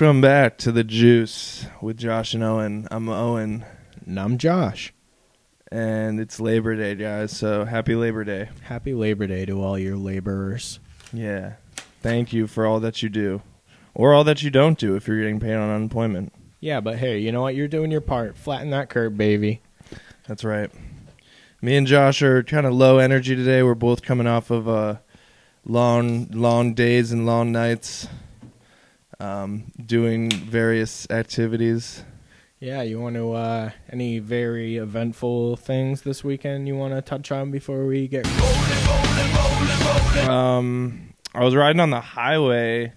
Welcome back to the Juice with Josh and Owen. I'm Owen, And I'm Josh. and it's Labor Day, guys. So happy Labor Day. Happy Labor Day to all your laborers. Yeah. Thank you for all that you do, or all that you don't do if you're getting paid on unemployment. Yeah, but hey, you know what? You're doing your part. Flatten that curve, baby. That's right. Me and Josh are kind of low energy today. We're both coming off of uh, long, long days and long nights, um, doing various activities. Yeah, you want to, uh, any very eventful things this weekend you want to touch on before we get. Um, I was riding on the highway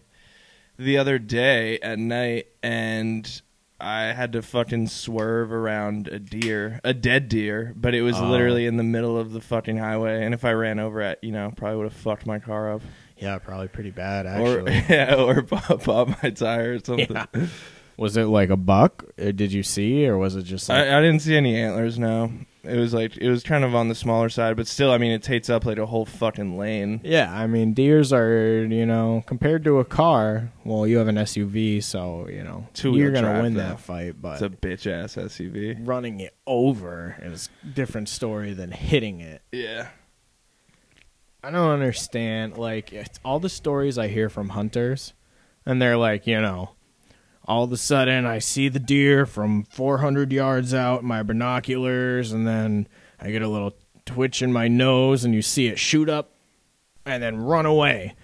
the other day at night, and I had to fucking swerve around a deer, a dead deer, but it was Oh. literally in the middle of the fucking highway. And if I ran over it, you know, probably would have fucked my car up, Yeah, probably pretty bad, or actually. yeah, or pop, pop my tire or something. Yeah. was it like a buck? Uh, Did you see, or was it just like. I, I didn't see any antlers. No, it was like it was kind of on the smaller side, but still, I mean, it takes up like a whole fucking lane. yeah, I mean, deers are, you know, compared to a car, well, you have an SUV, so, you know, Two-wheel you're going to drive, win though. that fight, but It's a bitch ass SUV. running it over is a different story than hitting it. Yeah. I don't understand. Like, it's all the stories I hear from hunters, and they're like, you know, all of a sudden I see the deer from 400 yards out in my binoculars, and then I get a little twitch in my nose, and you see it shoot up and then run away.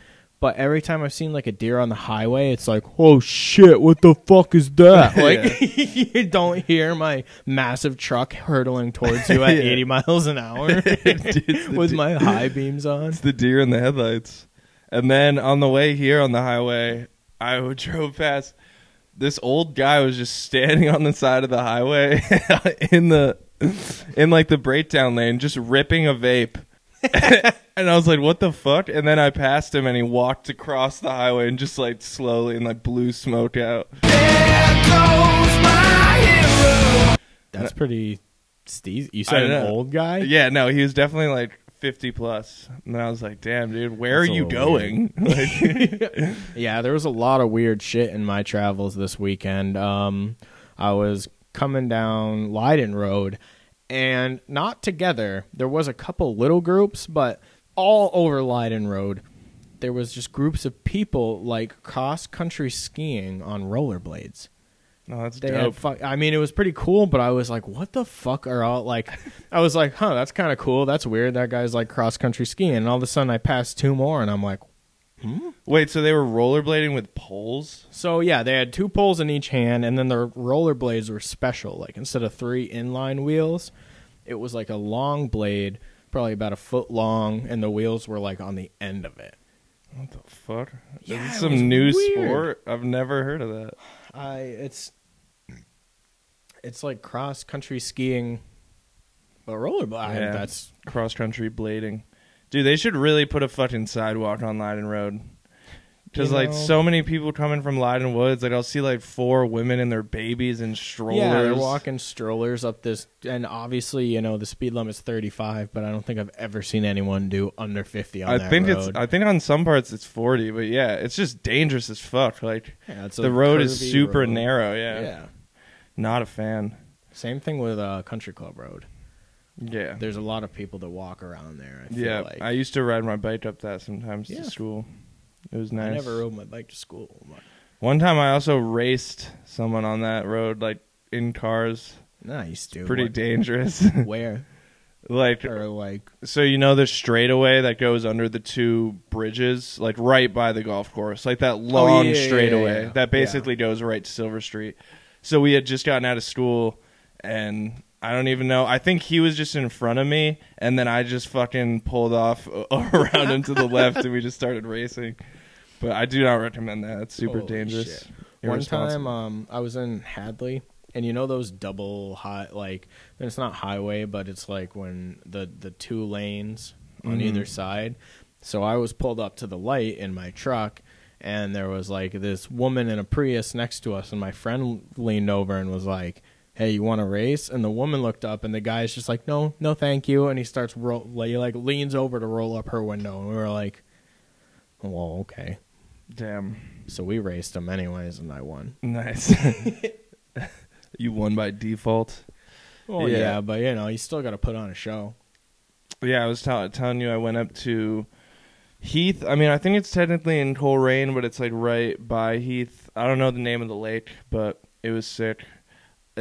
But every time I've seen like a deer on the highway, it's like, oh shit, what the fuck is that? Like, you don't hear my massive truck hurtling towards you at Yeah. 80 miles an hour It's the with de- my high beams on. It's the deer in the headlights. And then on the way here on the highway, I drove past this old guy was just standing on the side of the highway in the in like the breakdown lane, just ripping a vape. and I was like, "What the fuck?" And then I passed him, and he walked across the highway and just like slowly and like blew smoke out. That's pretty steez. You said an old guy? Yeah, no, he was definitely like fifty plus. And then I was like, "Damn, dude, where That's are you going?" Like, Yeah, there was a lot of weird shit in my travels this weekend. Um, I was coming down Leyden Road, and not together. There was a couple little groups, but all over Leyden Road, there was just groups of people like cross country skiing on rollerblades. no, that's They dope. fu- I mean, it was pretty cool, but I was like, "What the fuck are all like?" I was like, "Huh, that's kind of cool. That's weird. That guy's like cross country skiing." And all of a sudden, I passed two more, and I'm like, Hmm? Wait, so they were rollerblading with poles? So yeah, they had two poles in each hand, and then the rollerblades were special. Like instead of three inline wheels, it was like a long blade, probably about a foot long, and the wheels were like on the end of it. What the fuck? Yeah, Is some new weird. sport? I've never heard of that. I it's it's like cross country skiing, but rollerblade. Yeah. That's Cross country blading. Dude, they should really put a fucking sidewalk on Leyden Road. Because, You like, know- so many people coming from Leyden Woods, like, I'll see, like, four women and their babies in strollers. yeah, they're walking strollers up this, and obviously you know the speed limit's thirty five, but I don't think I've ever seen anyone do under fifty on I that think road. it's. I think on some parts it's forty, but yeah, it's just dangerous as fuck. Like Yeah, it's a the road is curvy super road. narrow. Yeah. yeah. not a fan. Same thing with uh, Country Club Road. Yeah, There's a lot of people that walk around there. I feel yeah. like. I used to ride my bike up that sometimes Yeah. to school. It was nice. I never rode my bike to school. One time I also raced someone on that road, like in cars. Nice, dude. Pretty What- dangerous. Where like, or like so you know the straightaway that goes under the two bridges, like right by the golf course, like that oh, long Oh, yeah, straightaway yeah. that basically goes right to Silver Street. So we had just gotten out of school, and I don't even know. I think he was just in front of me, and then I just fucking pulled off around him to the left, and we just started racing. But I do not recommend that. It's super Holy dangerous. shit. one time um I was in Hadley and you know those double high like it's not highway but it's like when the the two lanes on Mhm. either side. So I was pulled up to the light in my truck and there was like this woman in a Prius next to us and my friend leaned over and was like hey, you want to race? And the woman looked up, and the guy's just like, no, no, thank you. And he starts roll, like, he, like leans over to roll up her window, and we were like, well, okay. Damn. So we raced him anyways, and I won. Nice. you won by default. Well, Yeah. yeah, but you know, you still got to put on a show. Yeah, I was tell- telling you I went up to Heath. I mean, I think it's technically in Colrain, but it's like right by Heath. I don't know the name of the lake, but it was sick.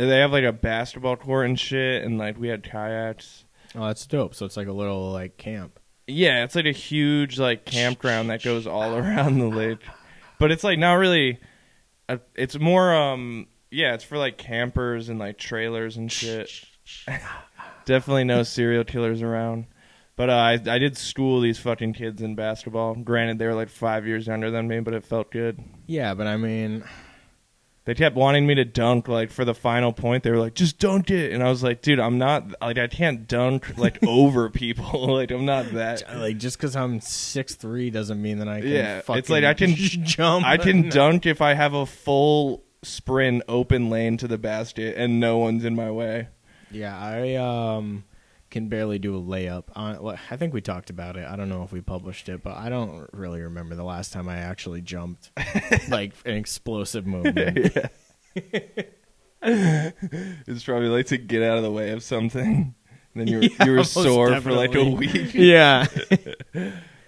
They have like a basketball court and shit, and like we had kayaks. Oh, that's dope. So it's like a little like camp. Yeah, it's like a huge like campground that goes all around the lake, but it's like not really. A, it's more um yeah, it's for like campers and like trailers and shit. Definitely no serial killers around. But uh, I I did school these fucking kids in basketball. Granted, they were like five years younger than me, but it felt good. Yeah, but I mean, They kept wanting me to dunk like for the final point. They were like, "Just dunk it," and I was like, "Dude, I'm not like I can't dunk like over people. like I'm not that." like just because I'm six three doesn't mean that I can. Yeah, it's like I can jump. I can dunk if I have a full sprint open lane to the basket and no one's in my way. Yeah, I um can barely do a layup. I think we talked about it. I don't know if we published it, but I don't really remember the last time I actually jumped like an explosive movement. It's probably like to get out of the way of something. And then you were, Yeah, you were sore for like a week. yeah.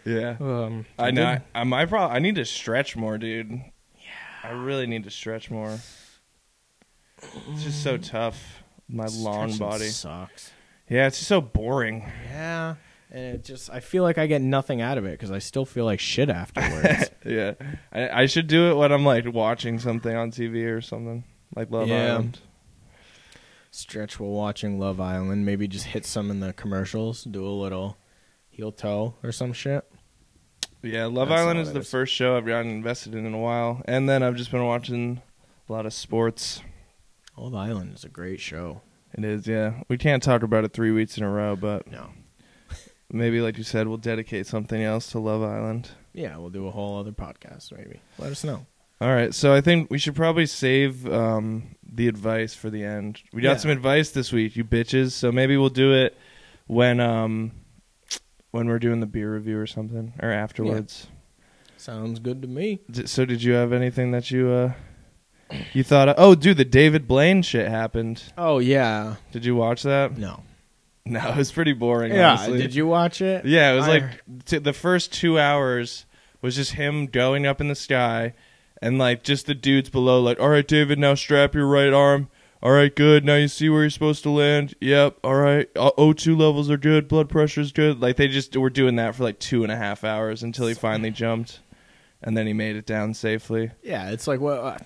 Yeah. Um, I know. did- I, probably I need to stretch more, dude. Yeah. I really need to stretch more. It's just so tough. My long body. sucks. Yeah, it's just so boring. Yeah, and it just I feel like I get nothing out of it because I still feel like shit afterwards. yeah. I, I should do it when I'm like watching something on TV or something. Like Love Yeah. Island. Stretch while watching Love Island. Maybe just hit some in the commercials. Do a little heel toe or some shit. Yeah, Love That's Island is the is. first show I've gotten invested in in a while, and then I've just been watching a lot of sports. Love Island is a great show. It is, yeah. We can't talk about it three weeks in a row, but No. maybe, like you said, we'll dedicate something else to Love Island. Yeah, we'll do a whole other podcast. Maybe let us know. All right, so I think we should probably save um, the advice for the end. We got Yeah. some advice this week, you bitches. So maybe we'll do it when um, when we're doing the beer review or something, or afterwards. Sounds good to me. D- So did you have anything that you uh you thought? Oh, dude, the David Blaine shit happened. Oh yeah. Did you watch that? No. No, it was pretty boring. Yeah. honestly. Did you watch it? Yeah, it was I- like t- the first two hours was just him going up in the sky, and like just the dudes below, like, all right, David, now strap your right arm. All right, good. Now you see where you're supposed to land. Yep. All right. O- O2 levels are good. Blood pressure's good. Like they just were doing that for like two and a half hours until he finally jumped, and then he made it down safely. Yeah. It's like what. Uh,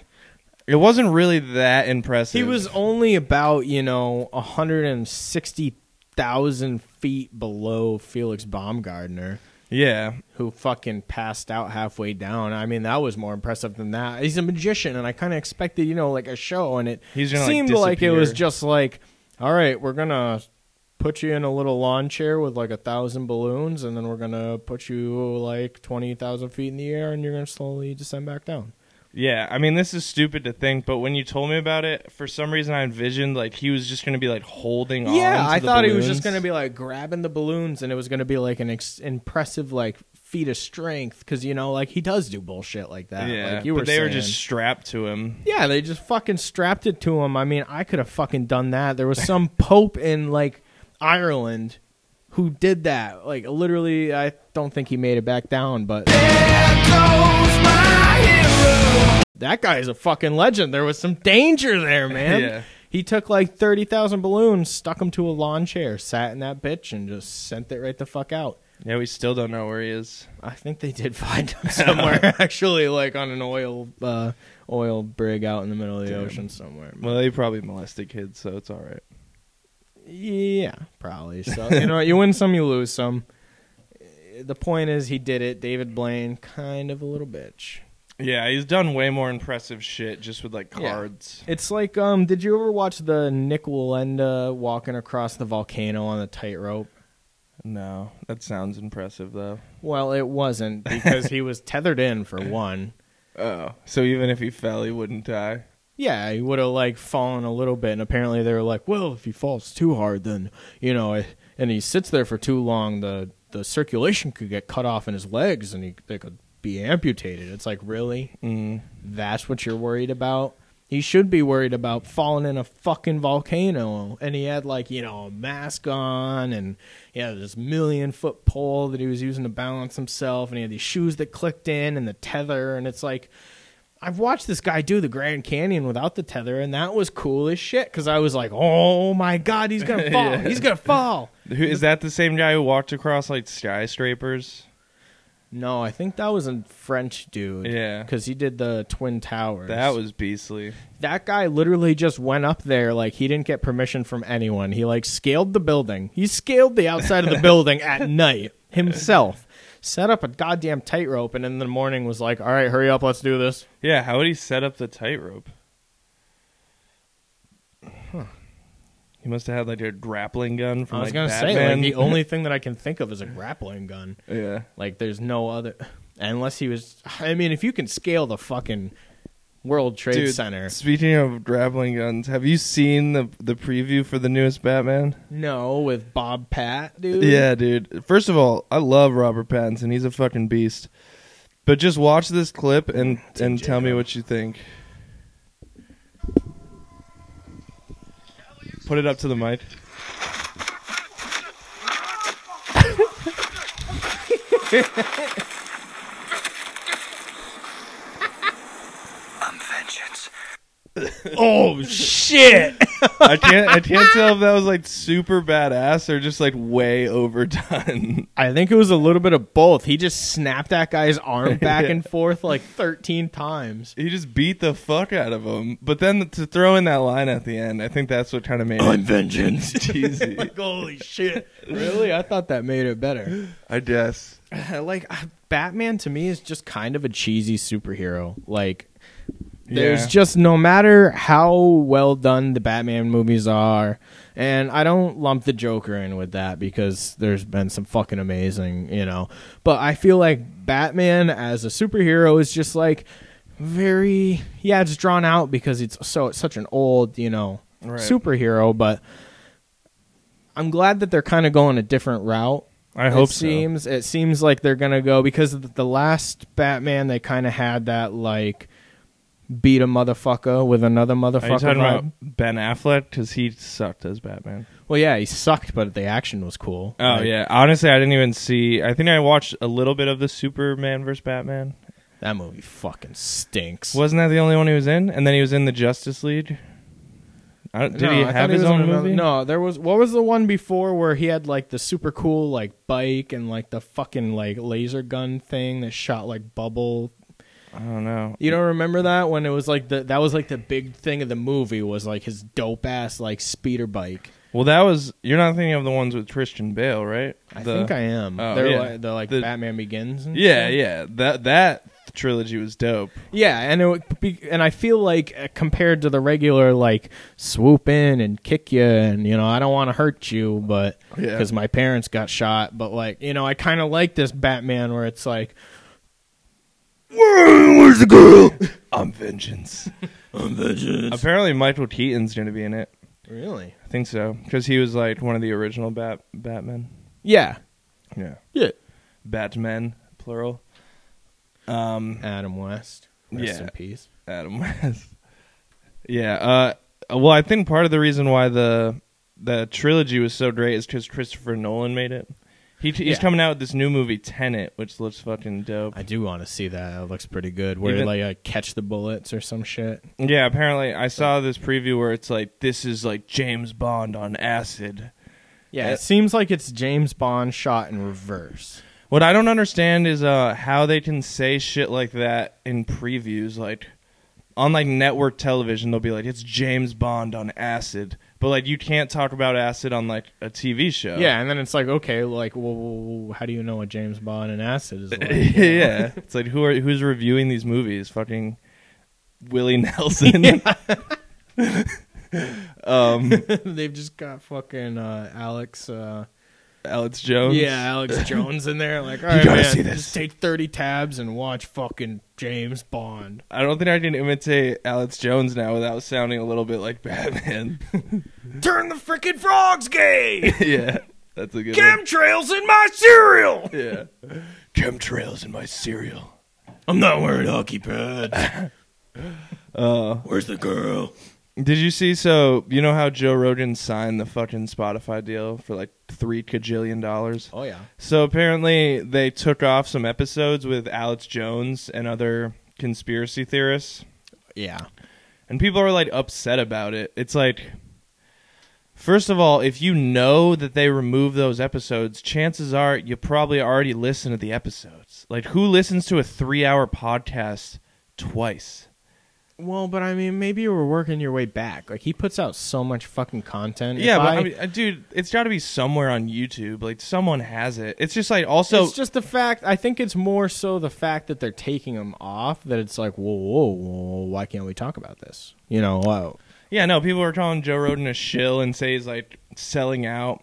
It wasn't really that impressive. he was only about you know 160,000 feet below Felix Baumgartner. Yeah. who fucking passed out halfway down. I mean, that was more impressive than that. He's a magician, and I kind of expected, you know, like a show, and it gonna, seemed like, it was just like, all right, we're gonna put you in a little lawn chair with like a thousand balloons, and then we're gonna put you like twenty thousand feet in the air, and you're gonna slowly descend back down. Yeah, I mean this is stupid to think, but when you told me about it, for some reason I envisioned like he was just going to be like holding on. Yeah, I the thought he was just gonna be like grabbing the balloons, and it was gonna be like an ex- impressive like feat of strength, because you know, like he does do bullshit like that. Yeah, like you but were they were just strapped to him. Yeah, they just fucking strapped it to him. I mean, I could have fucking done that. There was some pope in like Ireland who did that. Like literally, I don't think he made it back down, but that guy is a fucking legend. There was some danger there, man. Yeah. He took like thirty thousand balloons, stuck them to a lawn chair, sat in that bitch, and just sent it right the fuck out. Yeah, we still don't know where he is. I think they did find him somewhere, actually, like on an oil uh, oil brig out in the middle of the Damn. ocean somewhere. Well, they probably molested kids, so it's all right. Yeah, probably. So you know, you win some, you lose some. The point is, he did it. David Blaine, kind of a little bitch. Yeah, he's done way more impressive shit just with like Yeah. cards. It's like, um, did you ever watch the Nik Wallenda walking across the volcano on the tightrope? No, that sounds impressive though. Well, it wasn't because he was tethered in for one. Oh, so even if he fell, he wouldn't die. Yeah, he would have like fallen a little bit, and apparently they were like, "Well, if he falls too hard, then you know," eh," and he sits there for too long, the the circulation could get cut off in his legs, and he they could be amputated. It's like, really? Mm. That's what you're worried about? He should be worried about falling in a fucking volcano. And he had like, you know, a mask on and he had this million foot pole that he was using to balance himself and he had these shoes that clicked in and the tether and it's like I've watched this guy do the Grand Canyon without the tether and that was cool as shit cuz I was like, "Oh my god, he's to fall. Yeah. He's to fall." Who is that? The same guy who walked across like skyscrapers? No, I think that was a French dude. Yeah. Cuz he did the Twin Towers. That was beastly. that guy literally just went up there like he didn't get permission from anyone. He like scaled the building. He scaled the outside of the building at night himself. Set up a goddamn tightrope and in the morning was like, "All right, hurry up, let's do this." Yeah, how would he set up the tightrope? He must have had like a grappling gun from I was like gonna say like the only thing that I can think of is a grappling gun. yeah. Like there's no other unless he was. I mean, if you can scale the fucking World Trade Dude, Center, Speaking of grappling guns, have you seen the the preview for the newest Batman? no, with Bob Pat, dude. Yeah, dude. First of all, I love Robert Pattinson. He's a fucking beast. But just watch this clip and and tell me what you think. Put it up to the mic. I'm vengeance. Oh shit! I can't I can't tell if that was like super badass or just like way overdone. I think it was a little bit of both. He just snapped that guy's arm back and forth like 13 times. He just beat the fuck out of him. But then to throw in that line at the end, I think that's what kind of made it vengeance. cheesy. like, holy shit. Really? I thought that made it better. I guess. like, Batman to me is just kind of a cheesy superhero. Like, there's Yeah. just no matter how well done the Batman movies are, and I don't lump the Joker in with that because there's been some fucking amazing, you know. But I feel like Batman as a superhero is just like very yeah, it's drawn out because it's so it's such an old, you know, Right. superhero, but I'm glad that they're kind of going a different route I hope it so. seems it seems like they're gonna go because the last Batman they kind of had that like beat a motherfucker with another Are you motherfucker. talking vibe. about Ben Affleck? Because he sucked as Batman. Well, yeah, he sucked, but the action was cool. Oh Like, yeah, honestly, I didn't even see. I think I watched a little bit of the Superman vs Batman. that movie fucking stinks. Wasn't that the only one he was in? And then he was in the Justice League. I don't, did No, he have his own another- movie? No, there was. What was the one before where he had like the super cool like bike and like the fucking like laser gun thing that shot like bubble I don't know. You don't remember that when it was like the that was like the big thing of the movie was like his dope ass like speeder bike. Well, that was. You're not thinking of the ones with Christian Bale, right? I The- think I am. Oh, they're yeah. like they're like The- Batman Begins. And Yeah, shit. yeah. That that trilogy was dope. yeah. And it would be, and I feel like uh, compared to the regular like swoop in and kick you and you know I don't want to hurt you, but Yeah. because my parents got shot, but like you know I kind of like this Batman where it's like Where's the girl? I'm vengeance. I'm vengeance. Apparently, Michael Keaton's going to be in it. Really? I think so because he was like one of the original Bat Batman. Yeah. Yeah, Yeah. Batmen plural. Um, Adam West. Rest Yeah. in peace. Adam West. Yeah. Uh. Well, I think part of the reason why the the trilogy was so great is because Christopher Nolan made it. He he's Yeah. coming out with this new movie Tenet, which looks fucking dope. I do want to see that. It looks pretty good. Where Even- like uh, catch the bullets or some shit. Yeah. Apparently, I saw this preview where it's like this is like James Bond on acid. Yeah, Uh, it seems like it's James Bond shot in reverse. What I don't understand is uh how they can say shit like that in previews, like on like network television. They'll be like, "It's James Bond on acid," but like you can't talk about acid on like a TV show. Yeah, and then it's like, okay, like, well, how do you know what James Bond and acid is like? yeah. It's like who are who's reviewing these movies? Fucking Willie Nelson. um, They've just got fucking uh, Alex. Uh, Alex Jones. yeah, Alex Jones in there. Like, all right, gotta man, see this. just take thirty tabs and watch fucking James Bond. I don't think I can imitate Alex Jones now without sounding a little bit like Batman. Turn the freaking frogs gay. yeah, that's a good one. Chemtrails in my cereal. Yeah. Chemtrails in my cereal. I'm not wearing hockey pads. Uh, Where's the girl? Did you see? So you know how Joe Rogan signed the fucking Spotify deal for like three cajillion dollars. Oh yeah. So apparently they took off some episodes with Alex Jones and other conspiracy theorists, Yeah. and people are like upset about it. It's like. First of all, if you know that they remove those episodes, chances are you probably already listened to the episodes. Like, who listens to a three hour podcast twice? Well, but I mean, maybe you were working your way back. Like he puts out so much fucking content. If Yeah, but I, mean, uh, dude, it's got to be somewhere on YouTube. Like someone has it. It's just like also, it's just the fact. I think it's more so the fact that they're taking them off. That it's like, whoa, whoa, whoa why can't we talk about this? You know, whoa. yeah, no, people are calling Joe Rogan a shill and say he's like selling out.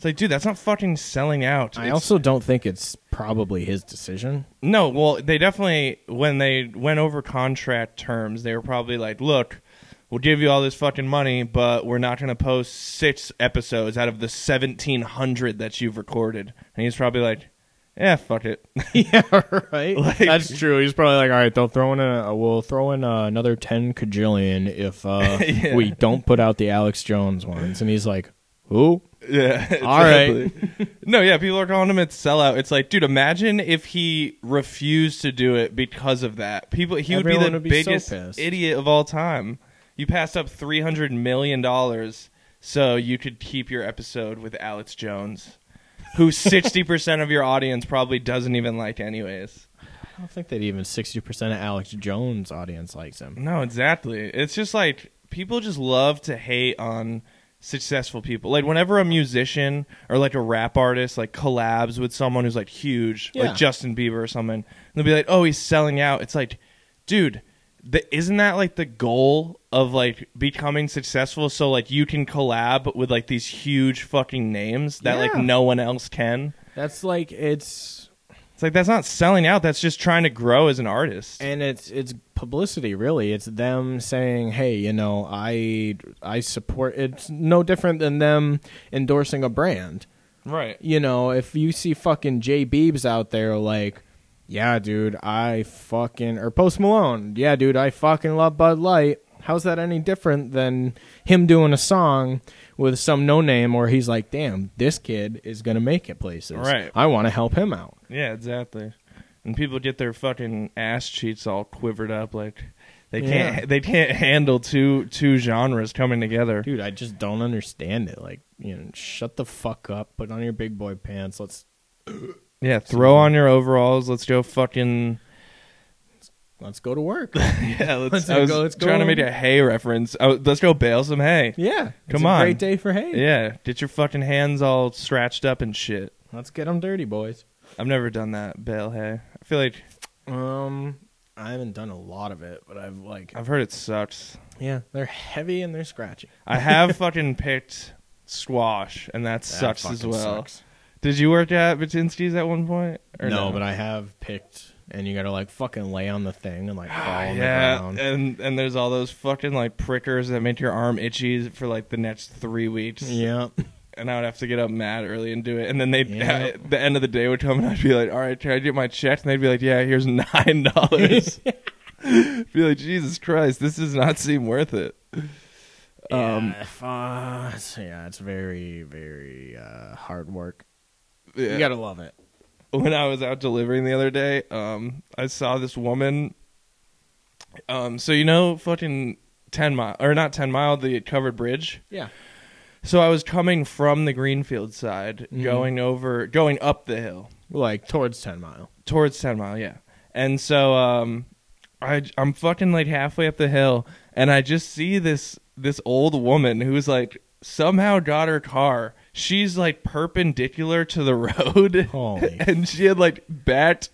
It's like, dude, that's not fucking selling out. I It's- also don't think it's probably his decision. no. Well, they definitely when they went over contract terms, they were probably like, look. We'll give you all this fucking money, but we're not going to post six episodes out of the 1,700 that you've recorded. And he's probably like, yeah, fuck it. yeah, right. Like- That's true. He's probably like, all right, they'll throw in a, we'll throw in uh, another ten cajillion if uh, Yeah. we don't put out the Alex Jones ones. And he's like, who? Yeah. All right. no, yeah, people are calling him a sellout. It's like, dude, imagine if he refused to do it because of that. People, he would be the would be biggest pissed. idiot of all time. You passed up three hundred million dollars so you could keep your episode with Alex Jones, who sixty percent of your audience probably doesn't even like, anyways. I don't think that even sixty percent of Alex Jones' audience likes him. No, exactly. It's just like people just love to hate on successful people. Like whenever a musician or like a rap artist like collabs with someone who's like huge, Yeah. like Justin Bieber or something, they'll be like, "Oh, he's selling out." It's like, dude, the, isn't that like the goal of like becoming successful? So like you can collab with like these huge fucking names that like no one else can. That's like it's It's like that's not selling out. That's just trying to grow as an artist. and it's it's publicity really it's them saying hey you know i i support it's no different than them endorsing a brand right. you know if you see fucking jay beebs out there like yeah dude i fucking or post malone yeah dude i fucking love bud light how's that any different than him doing a song with some no name where he's like damn this kid is gonna make it places Right. i want to help him out Yeah, exactly. And people get their fucking ass cheeks all quivered up like they can't they can't handle two two genres coming together. Dude, I just don't understand it. Like, you know, shut the fuck up. Put on your big boy pants. Let's Yeah, throw on your overalls. Let's go fucking let's go to work. yeah. Let's. Let's I was go- let's go. trying to make a hay reference. Oh, let's go bale some hay. yeah, it's Come a on. Great day for hay. Yeah, get your fucking hands all scratched up and shit. Let's get them dirty, boys. I've never done that bale hay. I feel like Um, I haven't done a lot of it, but I've like, I've heard it sucks. yeah, they're heavy and they're scratchy. I have fucking picked squash, and that, That sucks as well. sucks. Did you work at Baczynski's at one point? Or No, but I have picked, and you gotta like fucking lay on the thing and like fall on the yeah, ground. and and there's all those fucking like prickers that make your arm itchy for like the next three weeks. yeah, And I would have to get up mad early and do it. And then they, Yeah. at the end of the day would come and I'd be like, "All right, can I get my check?" And they'd be like, "Yeah, here's nine dollars." be like, Jesus Christ, this does not seem worth it. Um, yeah, if, uh, so yeah, it's very, very uh, hard work. yeah. You gotta love it. when I was out delivering the other day, um, I saw this woman. Um, so you know, fucking ten mile or not ten mile, the covered bridge. Yeah. So I was coming from the Greenfield side, Mhm. going over, going up the hill Like towards Ten Mile. towards Ten Mile, yeah. And so um, I I'm fucking like halfway up the hill, and I just see this this old woman who's like somehow got her car. She's like perpendicular to the road, Holy and she had like backed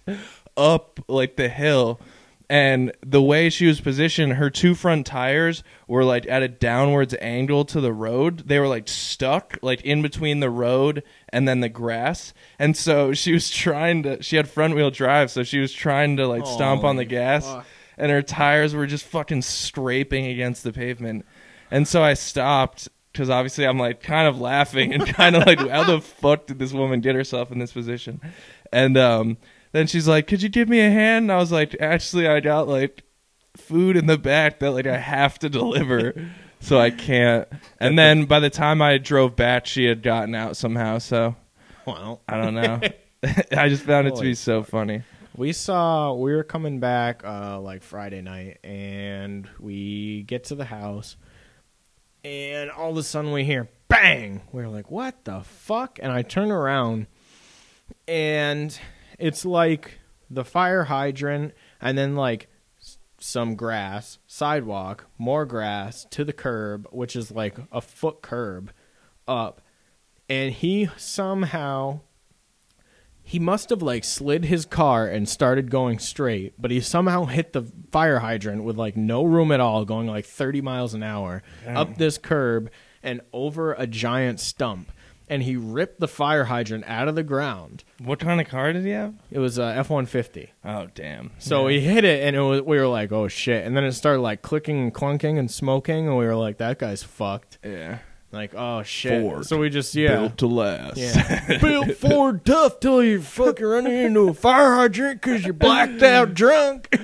up like the hill. And the way she was positioned, her two front tires were like at a downwards angle to the road. They were like stuck, like in between the road and then the grass. And so she was trying to, she had front wheel drive, so she was trying to like stomp on the gas. fuck. And her tires were just fucking scraping against the pavement. And so I stopped because obviously I'm like kind of laughing and kind of like, how the fuck did this woman get herself in this position? And um, then she's like, "Could you give me a hand?" And I was like, "Actually, I got like food in the back that like I have to deliver." So I can't. And then by the time I drove back, she had gotten out somehow. So Well, I don't know. I just found it to Holy be so funny. we saw we were coming back uh, like Friday night, and we get to the house, and all of a sudden we hear bang. We're like, "What the fuck?" And I turn around, and it's like the fire hydrant, and then like some grass, sidewalk, more grass to the curb, which is like a foot curb up, and he somehow he must have like slid his car and started going straight, but he somehow hit the fire hydrant with like no room at all, going like 30 miles an hour up this curb and over a giant stump. And he ripped the fire hydrant out of the ground. What kind of car did he have? It was a F 150. Oh damn! So Yeah. he hit it, and it was, we were like, oh shit. And then it started like clicking and clunking and smoking, and we were like, that guy's fucked. yeah, Like, oh shit. Ford. So we just, yeah. built to last. Yeah. Built Ford tough till you fucking run into a fire hydrant because you're blacked out drunk.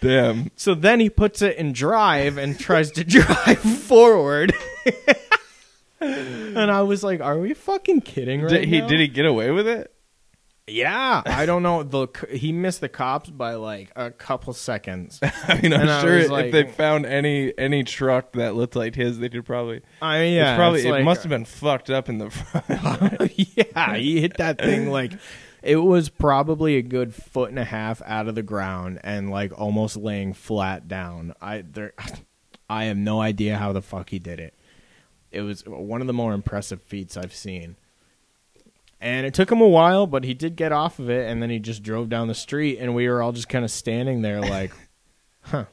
Damn. So then he puts it in drive and tries to drive forward. and I was like, "Are we fucking kidding right Did he now?" did he get away with it? Yeah, I don't know. The he missed the cops by like a couple seconds. I mean, I'm And sure if like- they found any any truck that looked like his, they could probably. I mean, yeah, it's probably it like- must have been fucked up in the front. yeah, he hit that thing like it was probably a good foot and a half out of the ground and like almost laying flat down. I there, I have no idea how the fuck he did it. It was one of the more impressive feats I've seen. And it took him a while, but he did get off of it, and then he just drove down the street, and we were all just kind of standing there, like, "Huh,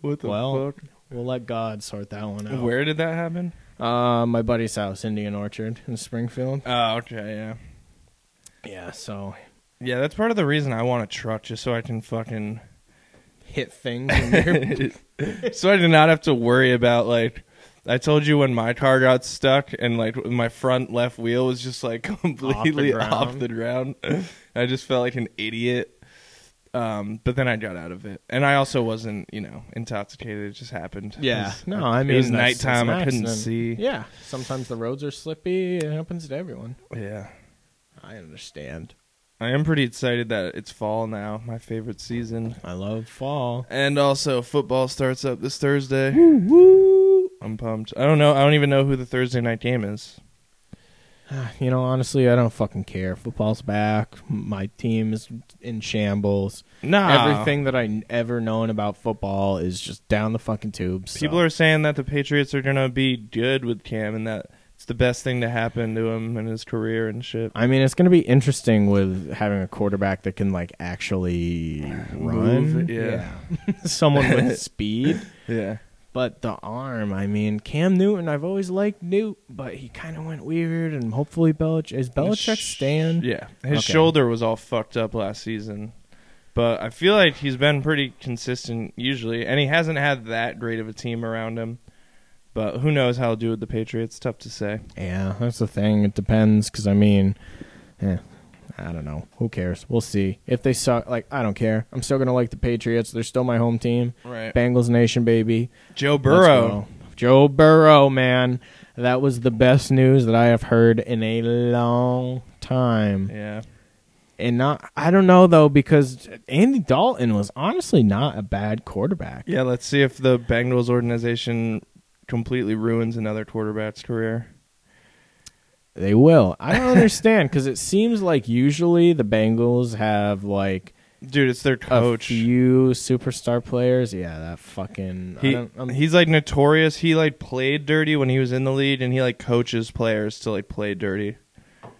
what the Well, fuck? we'll let God sort that one out." Where did that happen? Uh, my buddy's house, Indian Orchard in Springfield. Oh, okay, yeah, Yeah, so yeah. That's part of the reason I want a truck, just so I can fucking, hit things. So I do not have to worry about like. I told you when my car got stuck and like my front left wheel was just like completely ground. off the ground. I just felt like an idiot. Um, but then I got out of it, and I also wasn't, you know, intoxicated. It just happened. Yeah, was- no, I mean it was nighttime. I couldn't see. Yeah, sometimes the roads are slippy. It happens to everyone. Yeah, I understand. I am pretty excited that it's fall now. My favorite season, I love fall. and also football starts up this Thursday. I'm pumped. I don't know. I don't even know who the Thursday night game is. You know, honestly, I don't fucking care. Football's back. My team is in shambles. Nah, Everything that I ever known about football is just down the fucking tubes. People are saying that the Patriots are gonna be good with Cam, and that it's the best thing to happen to him in his career and shit. I mean, it's going to be interesting with having a quarterback that can like actually run. Move, yeah. someone with speed. Yeah. But the arm, I mean, Cam Newton, I've always liked Newt, but he kind of went weird, and hopefully Belichick is Belichick Sh- staying. Yeah, his Okay. shoulder was all fucked up last season, but I feel like he's been pretty consistent usually, and he hasn't had that great of a team around him. But who knows how he'll do with the Patriots? Tough to say. Yeah, that's the thing. It depends, because I mean, yeah, I don't know. Who cares? We'll see. If they suck, like I don't care. I'm still gonna like the Patriots. They're still my home team. Right. Bengals Nation, baby. Joe Burrow. Joe Burrow, man. That was the best news that I have heard in a long time. Yeah. And not I don't know though because Andy Dalton was honestly not a bad quarterback. Yeah. Let's see if the Bengals organization completely ruins another quarterback's career. They will. I don't understand cuz it seems like usually the Bengals have like Dude, it's their coach. a few superstar players. Yeah, that fucking I He he's like notorious. He like played dirty when he was in the league, and he like coaches players to like play dirty.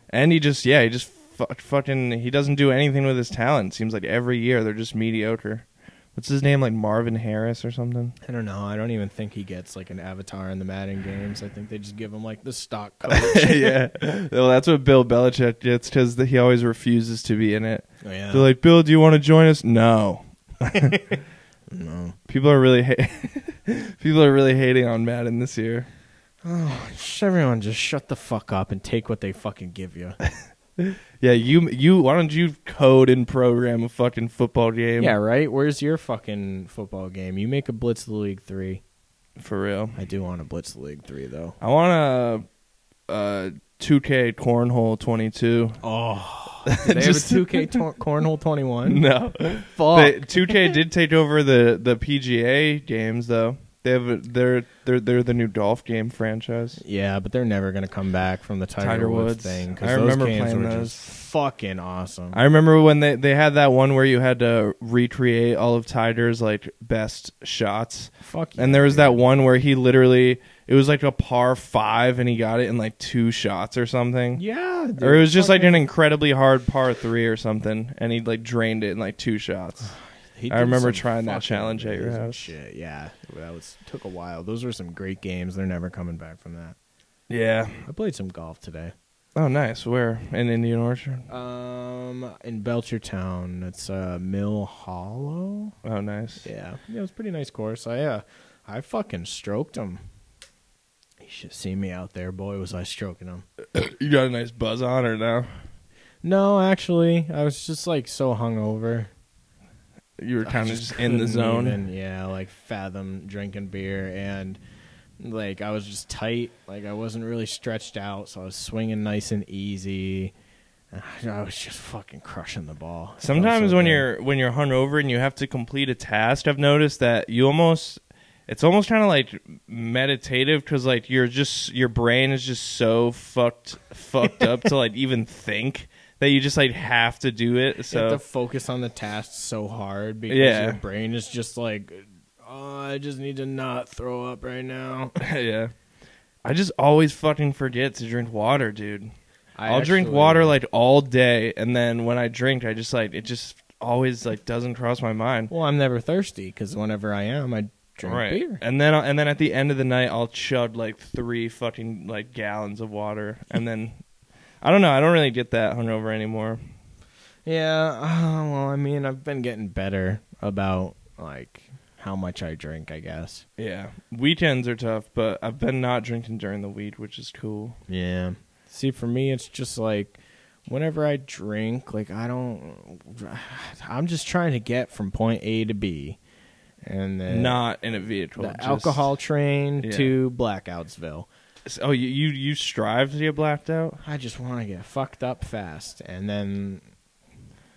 And he just yeah, he just fu- fucking he doesn't do anything with his talent. Seems like every year they're just mediocre. What's his name? Like Marvin Harris or something? I don't know. I don't even think he gets like an avatar in the Madden games. I think they just give him like the stock coach. yeah. Well, that's what Bill Belichick gets because he always refuses to be in it. Oh, yeah. They're like, Bill, do you want to join us? No. no. People are really ha- people are really hating on Madden this year. Oh, everyone just shut the fuck up and take what they fucking give you. Yeah, you you why don't you code and program a fucking football game? Yeah, right. Where's your fucking football game? You make a Blitz the League three. for real. I do want a Blitz the League three though. I want a, a 2K cornhole 22. Oh, they Just- have a 2K tor- cornhole 21? No, Fuck. They- 2K did take over the the PGA games though. They have a, they're they're they're the new golf game franchise. yeah, but they're never gonna come back from the Tiger, Tiger Woods, Woods. thing. 'cause I those remember games playing were those. just fucking awesome. I remember when they they had that one where you had to recreate all of Tiger's like best shots. Fuck And there was that one where he literally it was like a par 5 and he got it in like two shots or something. Yeah, dude, Or it was just like an incredibly hard par 3 or something and he like drained it in like two shots. He I remember trying that challenge at your house. Shit, yeah, that was took a while. Those were some great games. They're never coming back from that. Yeah. I played some golf today. Oh, nice. Where? In Indian Orchard? Um, in Belchertown, it's uh, Mill Hollow. Oh, nice. Yeah, yeah, it was a pretty nice course. I uh, I fucking stroked him. You should see me out there, boy. Was I stroking him? You got a nice buzz on her now. No, actually, I was just like so hungover. You were kind of just in the zone. even, yeah, like fathom drinking beer and like I was just tight. Like I wasn't really stretched out, so I was swinging nice and easy. I was just fucking crushing the ball. Sometimes so when good. you're when you're hungover and you have to complete a task, I've noticed that you almost it's almost kind of like meditative because like you're just your brain is just so fucked fucked up to like even think that you just like have to do it. So you have to focus on the task so hard because Yeah. your brain is just like, oh, I just need to not throw up right now. yeah, I just always fucking forget to drink water, dude. I I'll drink water like all day, and then when I drink, I just like it just always like doesn't cross my mind. Well, I'm never thirsty because whenever I am, I drink right. beer. And then and then at the end of the night, I'll chug like three fucking like gallons of water, and then I don't know. I don't really get that hungover anymore. Yeah, uh, well, I mean, I've been getting better about like how much I drink, I guess. Yeah, weekends are tough, but I've been not drinking during the week, which is cool. Yeah. See, for me, it's just like whenever I drink, like I don't. I'm just trying to get from point A to B, and then not in a vehicle. the just- alcohol train Yeah. to Blackoutsville. Oh, you, you you strive to get blacked out. I just want to get fucked up fast, and then,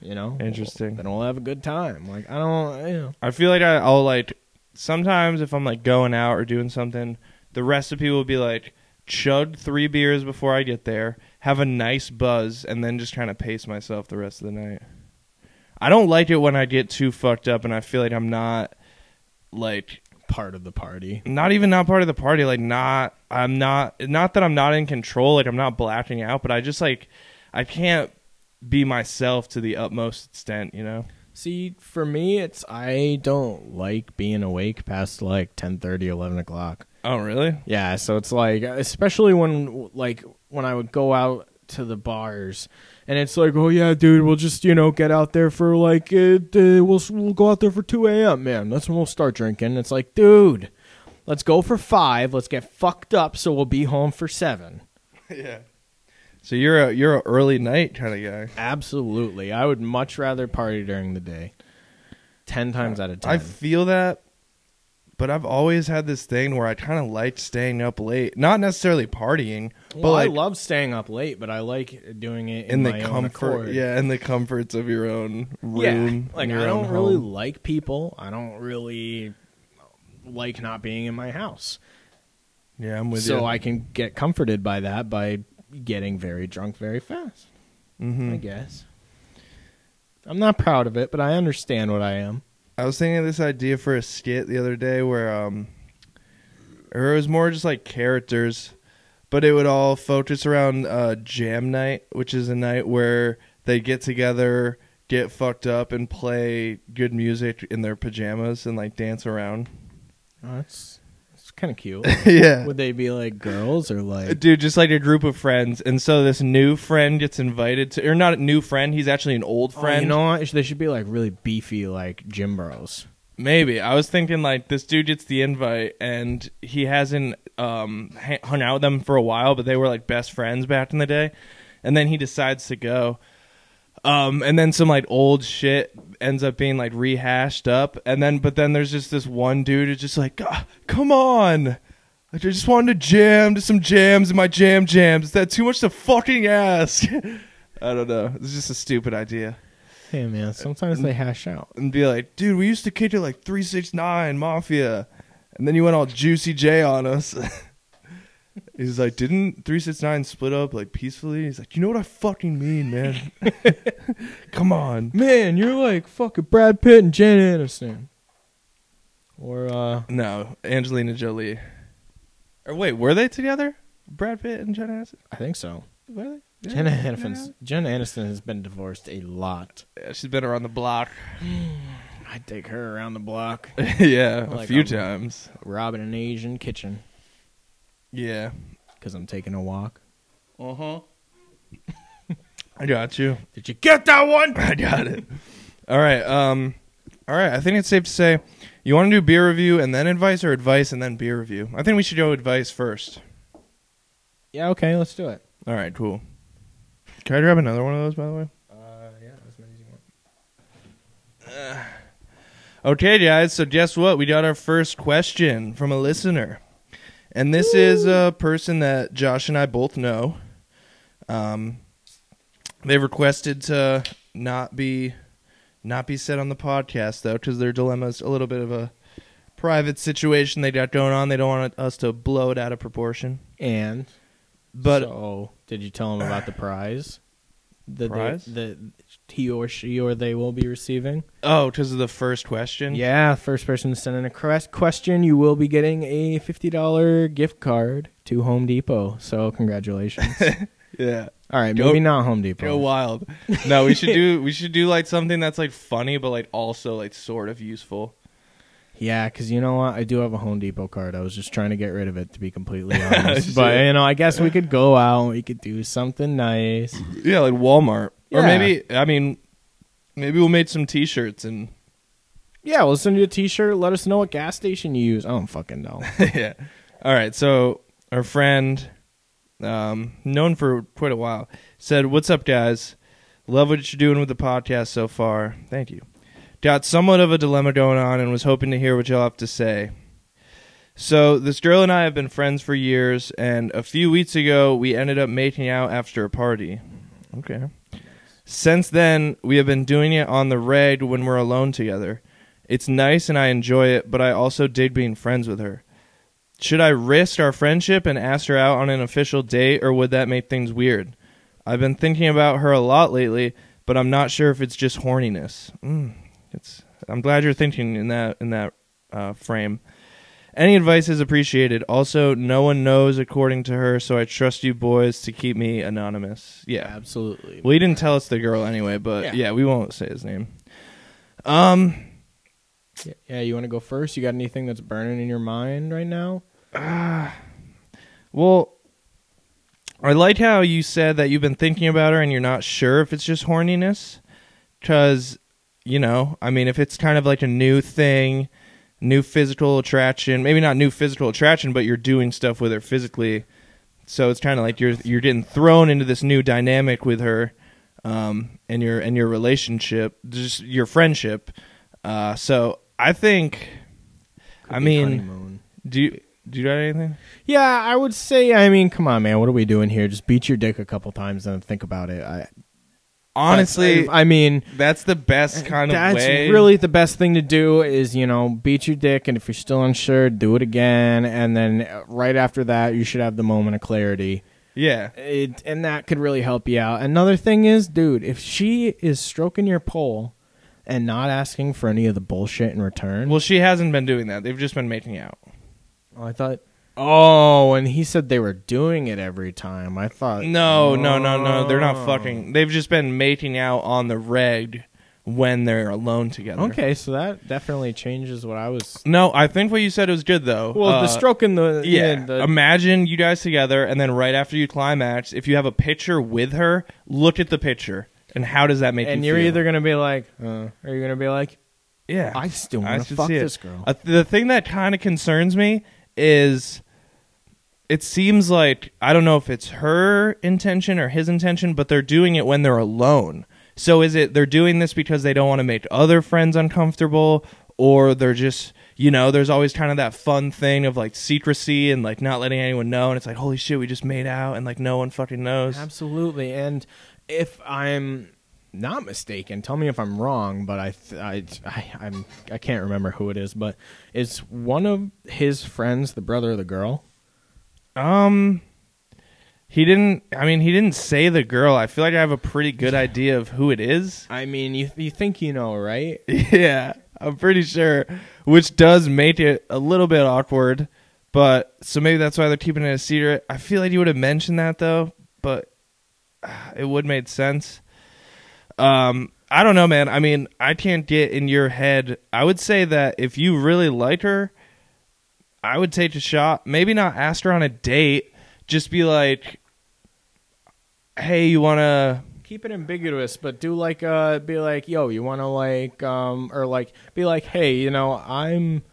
you know, Interesting. Then we'll have a good time. Like I don't, you know. I feel like I, I'll like sometimes if I'm like going out or doing something, the recipe will be like chug three beers before I get there, have a nice buzz, and then just kind of pace myself the rest of the night. I don't like it when I get too fucked up and I feel like I'm not like part of the party. not even not part of the party like not i'm not not that i'm not in control like i'm not blacking out but i just like i can't be myself to the utmost extent you know See, for me, it's I don't like being awake past like 10, 11 o'clock. oh really Yeah, so it's like, especially when like when I would go out to the bars, and it's like, oh yeah, dude, we'll just you know get out there for like uh, uh, we'll we'll go out there for two a.m. Man, that's when we'll start drinking. It's like, dude, let's go for five. Let's get fucked up, so we'll be home for seven. yeah so you're a you're a early night kind of guy Absolutely, I would much rather party during the day. Ten times out of ten. i feel that but i've always had this thing where i kind of like staying up late not necessarily partying but well, like I love staying up late, but I like doing it in in, the my comfort yeah in the comforts of your own room. Yeah, like I don't really home. like people. I don't really like not being in my house. yeah i'm with so you So I can get comforted by that by getting very drunk very fast. mm-hmm. I guess. I'm not proud of it, but I understand what I am. I was thinking of this idea for a skit the other day where um or it was more just like characters, but it would all focus around uh jam night, which is a night where they get together, get fucked up and play good music in their pajamas and like dance around. Oh, that's kind of cute. yeah. Would they be like girls or like? Dude, just like a group of friends, and so this new friend gets invited to, or not a new friend. He's actually an old Oh, friend. you know what? They should be like really beefy, like gym bros. Maybe I was thinking like this dude gets the invite and he hasn't um hung out with them for a while, but they were like best friends back in the day. and then he decides to go. Um, and then some like old shit ends up being like rehashed up, and then but then there's just this one dude who's just like, "Ah, come on. I just wanted to jam to some jams in my jam jams. Is that too much to fucking ask? I don't know. It's just a stupid idea. Hey man, sometimes they hash out. And be like, dude, we used to kick it like 369 Mafia. And then you went all Juicy J on us. He's like, didn't 369 split up like peacefully? He's like, you know what I fucking mean, man? Come on. Man, you're like fucking Brad Pitt and Jen Aniston. Or uh No, Angelina Jolie. Or wait, were they together? Brad Pitt and Jen Aniston? I think so. Were they? Jen Yeah. Aniston Jen Aniston has been divorced a lot. Yeah, she's been around the block. I'd take her around the block, yeah, a Like, few um, times. robbing an Asian kitchen Yeah. because I'm taking a walk. Uh huh. I got you. Did you get that one? I got it. All right. Um. All right. I think it's safe to say you want to do beer review and then advice, or advice and then beer review. I think we should go advice first. Yeah, okay, let's do it. All right. Cool. Can I grab another one of those, by the way? Uh, yeah, that's an easy one. Okay, guys. So guess what? We got our first question from a listener, and this is a person that Josh and I both know. Um, they requested to not be not be said on the podcast though, because their dilemma is a little bit of a private situation they got going on. They don't want us to blow it out of proportion. And But so, did you tell them about the prize? The, Prize? They, that he or she or they will be receiving. oh, because of the first question. Yeah, first person to send in a correct question, you will be getting a fifty dollar gift card to Home Depot. So congratulations. yeah. All right, Go- maybe not Home Depot. Go wild. No, we should do we should do like something that's like funny but like also like sort of useful. Yeah, because you know what? I do have a Home Depot card. I was just trying to get rid of it, to be completely honest. But, you know, I guess we could go out. We could do something nice. Yeah, like Walmart. Or maybe I mean maybe we'll make some t-shirts and Yeah, we'll send you a t shirt. Let us know what gas station you use. I don't fucking know. yeah. All right, so our friend um known for quite a while said, "What's up guys? Love what you're doing with the podcast so far. Thank you. Got somewhat of a dilemma going on and was hoping to hear what y'all have to say." So, this girl and I have been friends for years, and a few weeks ago, we ended up making out after a party. Okay. Since then, we have been doing it on the reg when we're alone together. It's nice and I enjoy it, but I also dig being friends with her. Should I risk our friendship and ask her out on an official date, or would that make things weird? I've been thinking about her a lot lately, but I'm not sure if it's just horniness. Mm, it's. I'm glad you're thinking in that in that uh, frame. Any advice is appreciated. Also, no one knows according to her, so I trust you boys to keep me anonymous. Yeah. Absolutely. Well, he didn't tell us the girl anyway, but Yeah. yeah, we won't say his name. Um, Yeah, yeah, you want to go first? You got anything that's burning in your mind right now? well, I like how you said that you've been thinking about her and you're not sure if it's just horniness, because you know, I mean, if it's kind of like a new thing, new physical attraction, maybe not new physical attraction, but you're doing stuff with her physically, so it's kind of like you're you're getting thrown into this new dynamic with her, um, and your and your relationship, just your friendship. Uh, so I think, I Could be mean, honeymoon. do you do you got anything? Yeah, I would say. I mean, come on, man. What are we doing here? Just beat your dick a couple times and think about it. I, Honestly, I, I mean, that's the best kind of that's way. really the best thing to do. Is you know, beat your dick, and if you're still unsure, do it again, and then uh, right after that, you should have the moment of clarity. yeah. It, and that could really help you out. Another thing is, dude, if she is stroking your pole and not asking for any of the bullshit in return, Well, she hasn't been doing that. They've just been making out. Oh, I thought. Oh, and he said they were doing it every time. I thought. No, no, no, no. They're not Oh. fucking. They've just been making out on the reg when they're alone together. Okay, so that definitely changes what I was. No, I think what you said was good though. Well, Uh, the stroking the Yeah. the- Imagine you guys together, and then right after you climax, if you have a picture with her, look at the picture, and how does that make and you And you're feel? either gonna be like, uh, or you're gonna be like, yeah. I still want to fuck this girl. Uh, the thing that kind of concerns me is it seems like I don't know if it's her intention or his intention, but they're doing it when they're alone. So is it they're doing this because they don't want to make other friends uncomfortable, or they're just you know there's always kind of that fun thing of like secrecy and like not letting anyone know, and it's like holy shit we just made out and like no one fucking knows. Absolutely. And if I'm not mistaken, tell me if I'm wrong, but I, th- I, I, I'm, I can't remember who it is, but is one of his friends the brother of the girl? Um, he didn't. I mean, he didn't say the girl. I feel like I have a pretty good idea of who it is. I mean, you, you think you know, right? yeah, I'm pretty sure. Which does make it a little bit awkward. But so maybe that's why they're keeping it a secret. I feel like you would have mentioned that though, but uh, it would made sense. Um, I don't know, man. I mean, I can't get in your head. I would say that if you really like her, I would take a shot. Maybe not ask her on a date. Just be like, "Hey, you want to?" Keep it ambiguous, but do like, uh, be like, yo, you want to like, um, or like, be like, hey, you know, I'm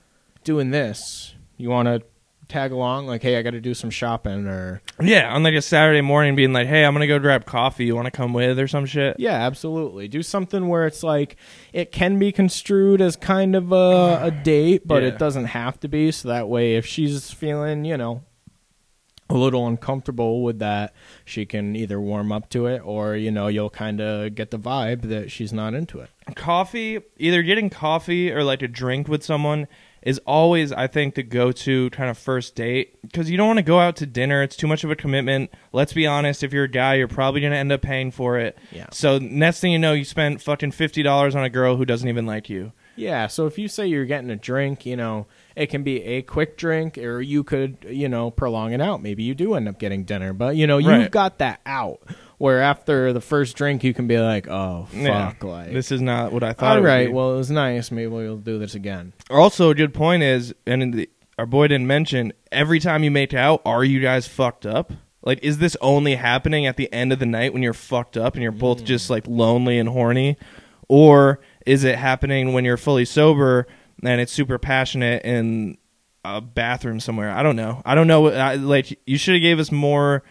doing this. You want to tag along? Like, hey, I got to do some shopping, or Yeah, on like a Saturday morning, being like, "Hey, I'm gonna go grab coffee. You want to come with or some shit?" Yeah, absolutely. Do something where it's like it can be construed as kind of a, a date, but Yeah. it doesn't have to be. So that way, if she's feeling, you know, a little uncomfortable with that, she can either warm up to it or, you know, you'll kind of get the vibe that she's not into it. coffee either getting coffee or like a drink with someone is always i think the go-to kind of first date because you don't want to go out to dinner it's too much of a commitment let's be honest if you're a guy you're probably going to end up paying for it Yeah. so next thing you know you spent fucking $50 on a girl who doesn't even like you Yeah, so if you say you're getting a drink, you know, it can be a quick drink or you could, you know, prolong it out. Maybe you do end up getting dinner, but you know, you've Right. got that out where after the first drink you can be like, "Oh, Yeah. fuck, like this is not what i thought it All right, well, it was nice. Maybe we'll do this again. also a good point is and the, our boy didn't mention every time you make out are you guys fucked up like is this only happening at the end of the night when you're fucked up and you're both hmm. just like lonely and horny or is it happening when you're fully sober and it's super passionate in a bathroom somewhere i don't know i don't know I, like you should have gave us more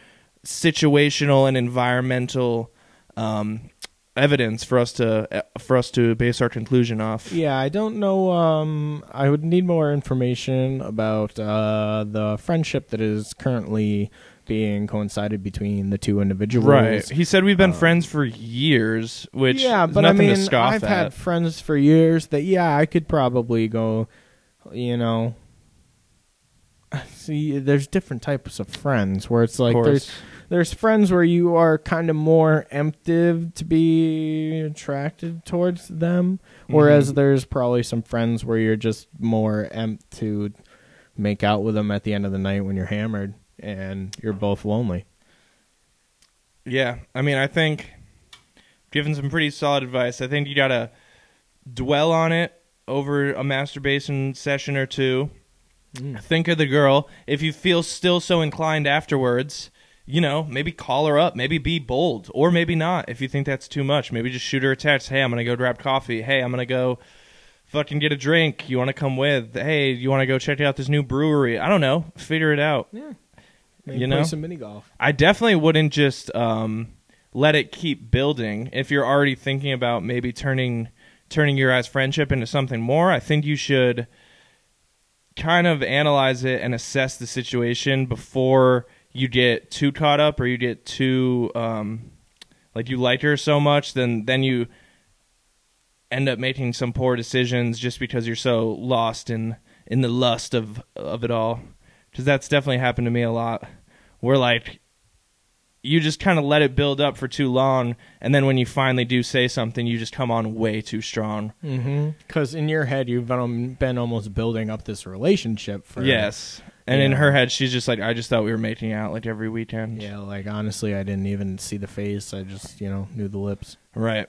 situational and environmental um evidence for us to for us to base our conclusion off Yeah, I don't know. Um, I would need more information about uh, the friendship that is currently being coincided between the two individuals. Right. He said we've been Um, friends for years, which yeah, but I mean, to scoff I've at. had friends for years that yeah, I could probably go. You know, see, there's different types of friends where it's like Of there's. There's friends where you are kind of more emptive to be attracted towards them, whereas Mhm. there's probably some friends where you're just more empt to make out with them at the end of the night when you're hammered and you're both lonely. Yeah, I mean, I think given some pretty solid advice. I think you gotta dwell on it over a masturbation session or two. Think of the girl. If you feel still so inclined afterwards, you know, maybe call her up. Maybe be bold, or maybe not. If you think that's too much, maybe just shoot her a text. Hey, I'm gonna go grab coffee. Hey, I'm gonna go fucking get a drink. You want to come with? Hey, you want to go check out this new brewery? I don't know. Figure it out. Yeah. You know? some mini golf. I definitely wouldn't just um, let it keep building. If you're already thinking about maybe turning turning your guys' friendship into something more, I think you should kind of analyze it and assess the situation before you get too caught up or you get too um, like you like her so much, then then you end up making some poor decisions just because you're so lost in in the lust of of it all. Because that's definitely happened to me a lot. Where like you just kind of let it build up for too long, and then when you finally do say something, you just come on way too strong. Because in your head, you've been, been almost building up this relationship for yes, and in her head, she's just like, I just thought we were making out like every weekend. Yeah, like honestly, I didn't even see the face. I just you know knew the lips, Right.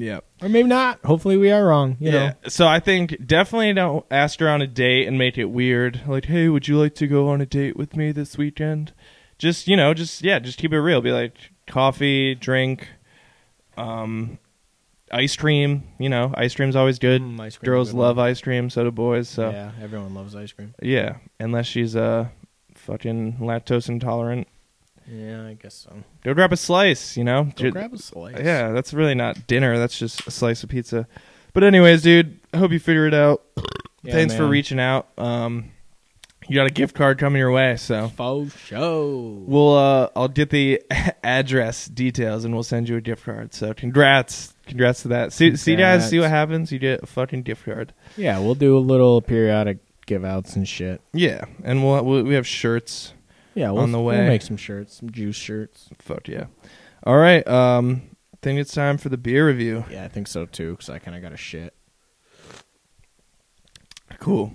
Yeah. or maybe not. Hopefully, we are wrong. You yeah. know, So I think definitely don't ask her on a date and make it weird. Like, hey, would you like to go on a date with me this weekend? Just you know, just yeah, just keep it real. Be like coffee, drink, um, ice cream. You know, ice cream's always good. Mm, ice cream's a Girls love ice cream, so do boys. So yeah, everyone loves ice cream. Yeah, unless she's uh fucking lactose intolerant, Yeah, I guess so. go grab a slice. You know, Go Ju- grab a slice. yeah, that's really not dinner. That's just a slice of pizza. But anyways, dude, I hope you figure it out. Yeah, Thanks for reaching out. Um, you got a gift card coming your way, so Faux show. we'll uh, I'll get the address details and we'll send you a gift card. So congrats, congrats to that. See, see guys, see what happens. You get a fucking gift card. Yeah, we'll do a little periodic give outs and shit. Yeah, and we'll, we'll we have shirts. Yeah, we'll, On the we'll way. make some shirts, some juice shirts. Fuck yeah. All right. Um, I think it's time for the beer review. Yeah, I think so too, because I kind of got a shit. Cool.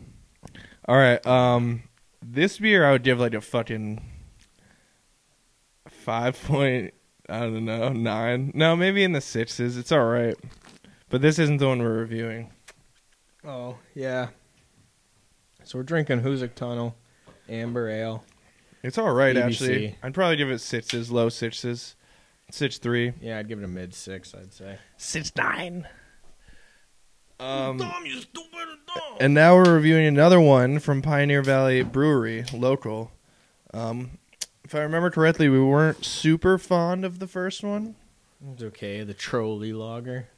All right. Um, this beer I would give like a fucking five point. I don't know nine. No, maybe in the sixes. It's all right, but this isn't the one we're reviewing. Oh yeah. So we're drinking Hoosac Tunnel Amber Ale. It's all right BBC. actually. I'd probably give it sixes, low sixes, six three, Yeah, I'd give it a mid six. I'd say. six nine. Um, you stupid dumb. And now we're reviewing another one from Pioneer Valley Brewery, local. Um, if I remember correctly, we weren't super fond of the first one. It's okay. The trolley lager.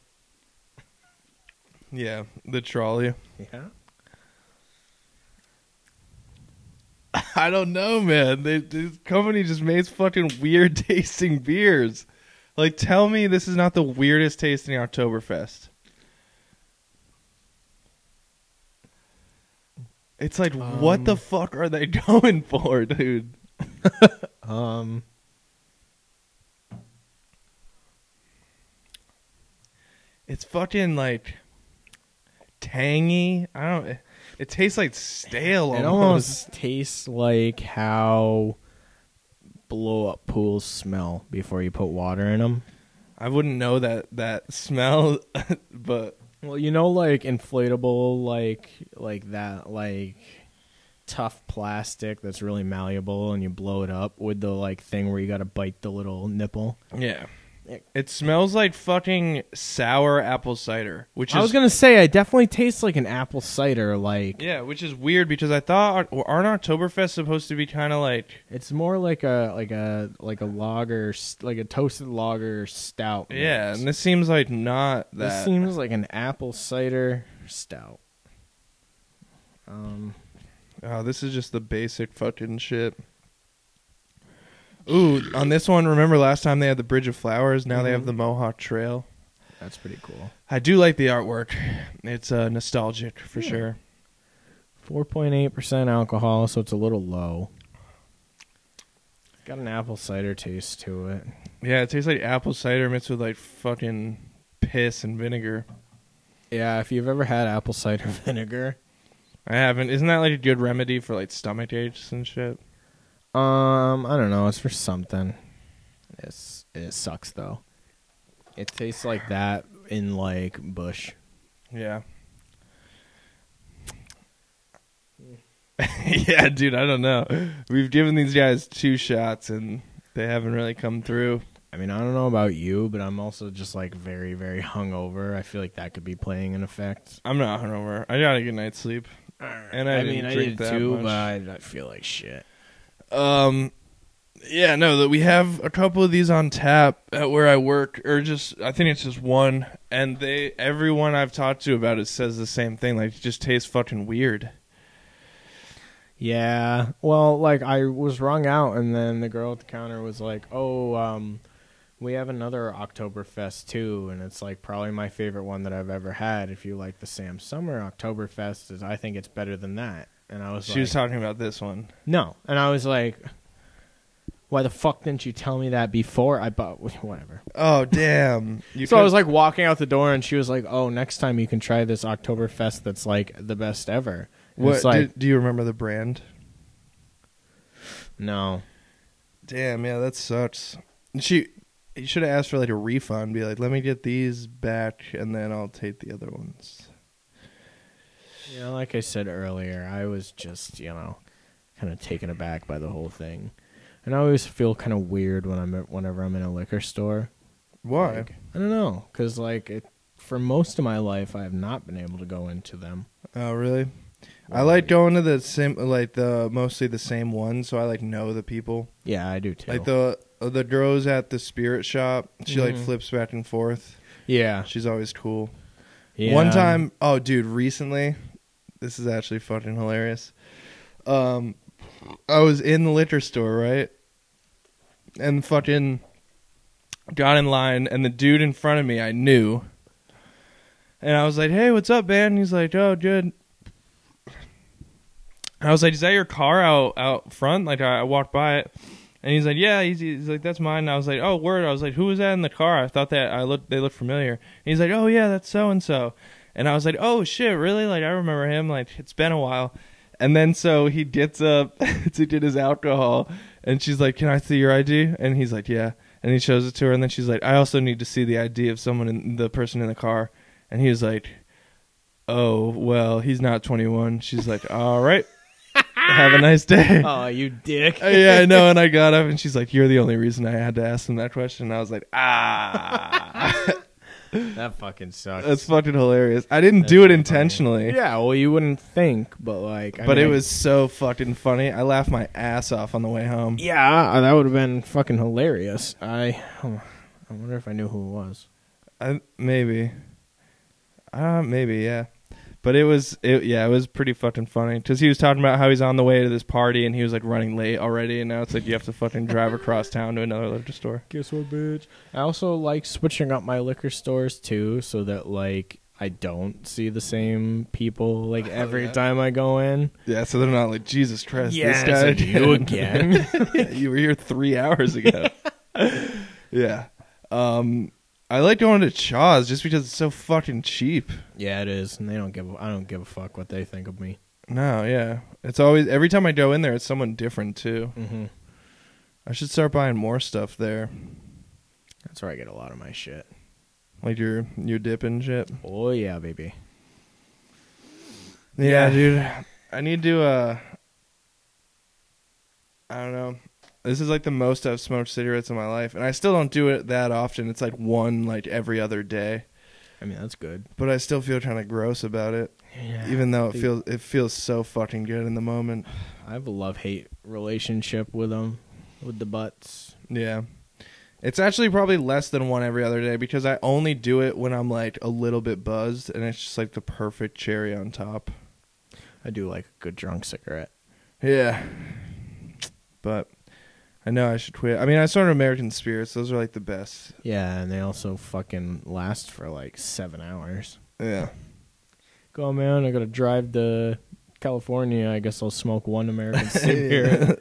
Yeah, the trolley. Yeah. I don't know, man. They, this company just makes fucking weird tasting beers. Like, tell me this is not the weirdest tasting Oktoberfest. It's like, what the Um, fuck are they going for, dude? Um. It's fucking like tangy. I don't. It tastes like stale. It Almost. almost tastes like how blow up pools smell before you put water in them. I wouldn't know that that smell, but Well, you know, like inflatable, like like that, like tough plastic that's really malleable, and you blow it up with the like thing where you got to bite the little nipple. yeah, it smells like fucking sour apple cider, which is I was gonna say, I definitely taste like an apple cider. Like yeah, which is weird because I thought aren't Oktoberfest supposed to be kind of like it's more like a like a like a lager, like a toasted lager stout. yeah, mix. and this seems like not that. This seems like an apple cider stout. Um, Oh, this is just the basic fucking shit. Ooh, on this one, remember last time they had the Bridge of Flowers? Now they have Mhm. the Mohawk Trail. that's pretty cool. I do like the artwork. It's uh, nostalgic for Yeah. sure. Four point eight percent alcohol, so it's a little low. Got an apple cider taste to it. Yeah, it tastes like apple cider mixed with like fucking piss and vinegar. Yeah, if you've ever had apple cider vinegar, I haven't. Isn't that like a good remedy for like stomach aches and shit? Um, I don't know. It's for something. It's it sucks though. It tastes like that in like bush. Yeah. yeah, dude, I don't know. We've given these guys two shots and they haven't really come through. I mean, I don't know about you, but I'm also just like very, very hungover. I feel like that could be playing an effect. I'm not hungover. I got a good night's sleep. And I, I mean, I did that too, much. but I feel like shit. Um, yeah, no, that we have a couple of these on tap at where I work, or just I think it's just one, and they everyone I've talked to about it says the same thing. Like, it just tastes fucking weird. Yeah. Well, like I was wrung out, and then the girl at the counter was like, "Oh, um, we have another Oktoberfest too, and it's like probably my favorite one that I've ever had. If you like the Sam Summer Oktoberfest, is I think it's better than that." And I was She like, was talking about this one. "No," and I was like, "Why the fuck didn't you tell me that before I bought whatever?" Oh damn! You so I was like walking out the door, and she was like, "Oh, next time you can try this Oktoberfest that's like the best ever." And "What? Like, do, do you remember the brand?" no. Damn, yeah, that sucks. She, you should have asked for like a refund. Be like, let me get these back, and then I'll take the other ones. You know, like I said earlier, I was just, you know, kind of taken aback by the whole thing. And I always feel kind of weird when I'm at, whenever I'm in a liquor store. Why? Like, I don't know, cuz like it, for most of my life I have not been able to go into them. oh, really? I like going to the same like the mostly the same ones, so I like know the people. Yeah, I do too. Like the uh, the girls at the spirit shop, she like Mhm. flips back and forth. yeah. She's always cool. yeah. One time, oh dude, recently, this is actually fucking hilarious. Um, I was in the liquor store, right, and fucking got in line, and the dude in front of me I knew, and I was like, "Hey, what's up, man?" And he's like, "Oh, good." I was like, "Is that your car out out front?" Like I, I walked by it, and he's like, "Yeah." He's, he's like, "That's mine." And I was like, "Oh, word." I was like, "Who was that in the car?" I thought that I looked they looked familiar. And he's like, "Oh yeah, that's so and so." And I was like, "Oh shit, really? Like I remember him. Like it's been a while." And then so he gets up to get his alcohol, and she's like, "Can I see your ID?" And he's like, "Yeah." And he shows it to her, and then she's like, "I also need to see the ID of someone in the person in the car." And he was like, "Oh well, he's not 21." She's like, "All right, have a nice day." Oh, you dick. Uh, yeah, I know. And I got up, and she's like, "You're the only reason I had to ask him that question." And I was like, "Ah." That fucking sucks. That's fucking hilarious. I didn't That's do it pretty funny. intentionally, yeah, well, you wouldn't think, but like, I but mean, it was so fucking funny. I laughed my ass off on the way home. Yeah, that would have been fucking hilarious. I, I wonder if I knew who it was. I, maybe, uh, maybe, yeah. But it was, it, yeah, it was pretty fucking funny because he was talking about how he's on the way to this party and he was like running late already, and now it's like you have to fucking drive across town to another liquor store. Guess what, bitch? I also like switching up my liquor stores too, so that like I don't see the same people like every yeah. time I go in. Yeah, so they're not like Jesus Christ, Yeah, this guy it's you again. You were here three hours ago. yeah. Um, I like going to Chaw's just because it's so fucking cheap. yeah, it is, and they don't give. A, I don't give a fuck what they think of me. No, yeah. It's always every time I go in there, it's someone different too. Mm-hmm. I should start buying more stuff there, That's where I get a lot of my shit. like your your dip and shit. Oh yeah, baby. Yeah, Yeah. dude. I need to. uh I don't know. This is like the most I've smoked cigarettes in my life, and I still don't do it that often. It's like one like every other day, I mean, that's good. but I still feel kind of gross about it. Yeah. even though it Dude. feels it feels so fucking good in the moment. I have a love hate relationship with them, with the butts. Yeah. It's actually probably less than one every other day because I only do it when I'm like a little bit buzzed and it's just like the perfect cherry on top. I do like a good drunk cigarette. Yeah. But I know I should quit. I mean, I started American Spirits. Those are like the best. Yeah, and they also fucking last for like seven hours. Yeah. Go man, I gotta drive to California. I guess I'll smoke one American cigarette.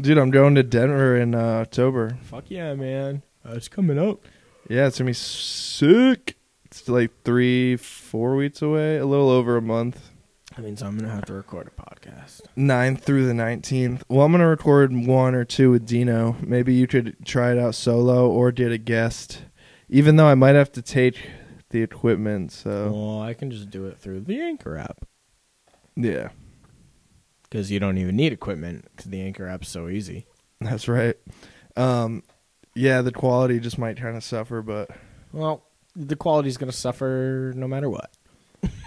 Dude, I'm going to Denver in uh, October. Fuck yeah, man. Uh, it's coming up. Yeah, it's going to be sick. It's like three, four weeks away, a little over a month. That means I'm gonna have to record a podcast. 9th through the 19th. Well, I'm going to record one or two with Dino. Maybe you could try it out solo or get a guest. Even though I might have to take the equipment, so Well, I can just do it through the Anchor app yeah, because you don't even need equipment because the Anchor app's so easy. that's right. Um, yeah, the quality just might kind of suffer, but Well, the quality's gonna suffer no matter what.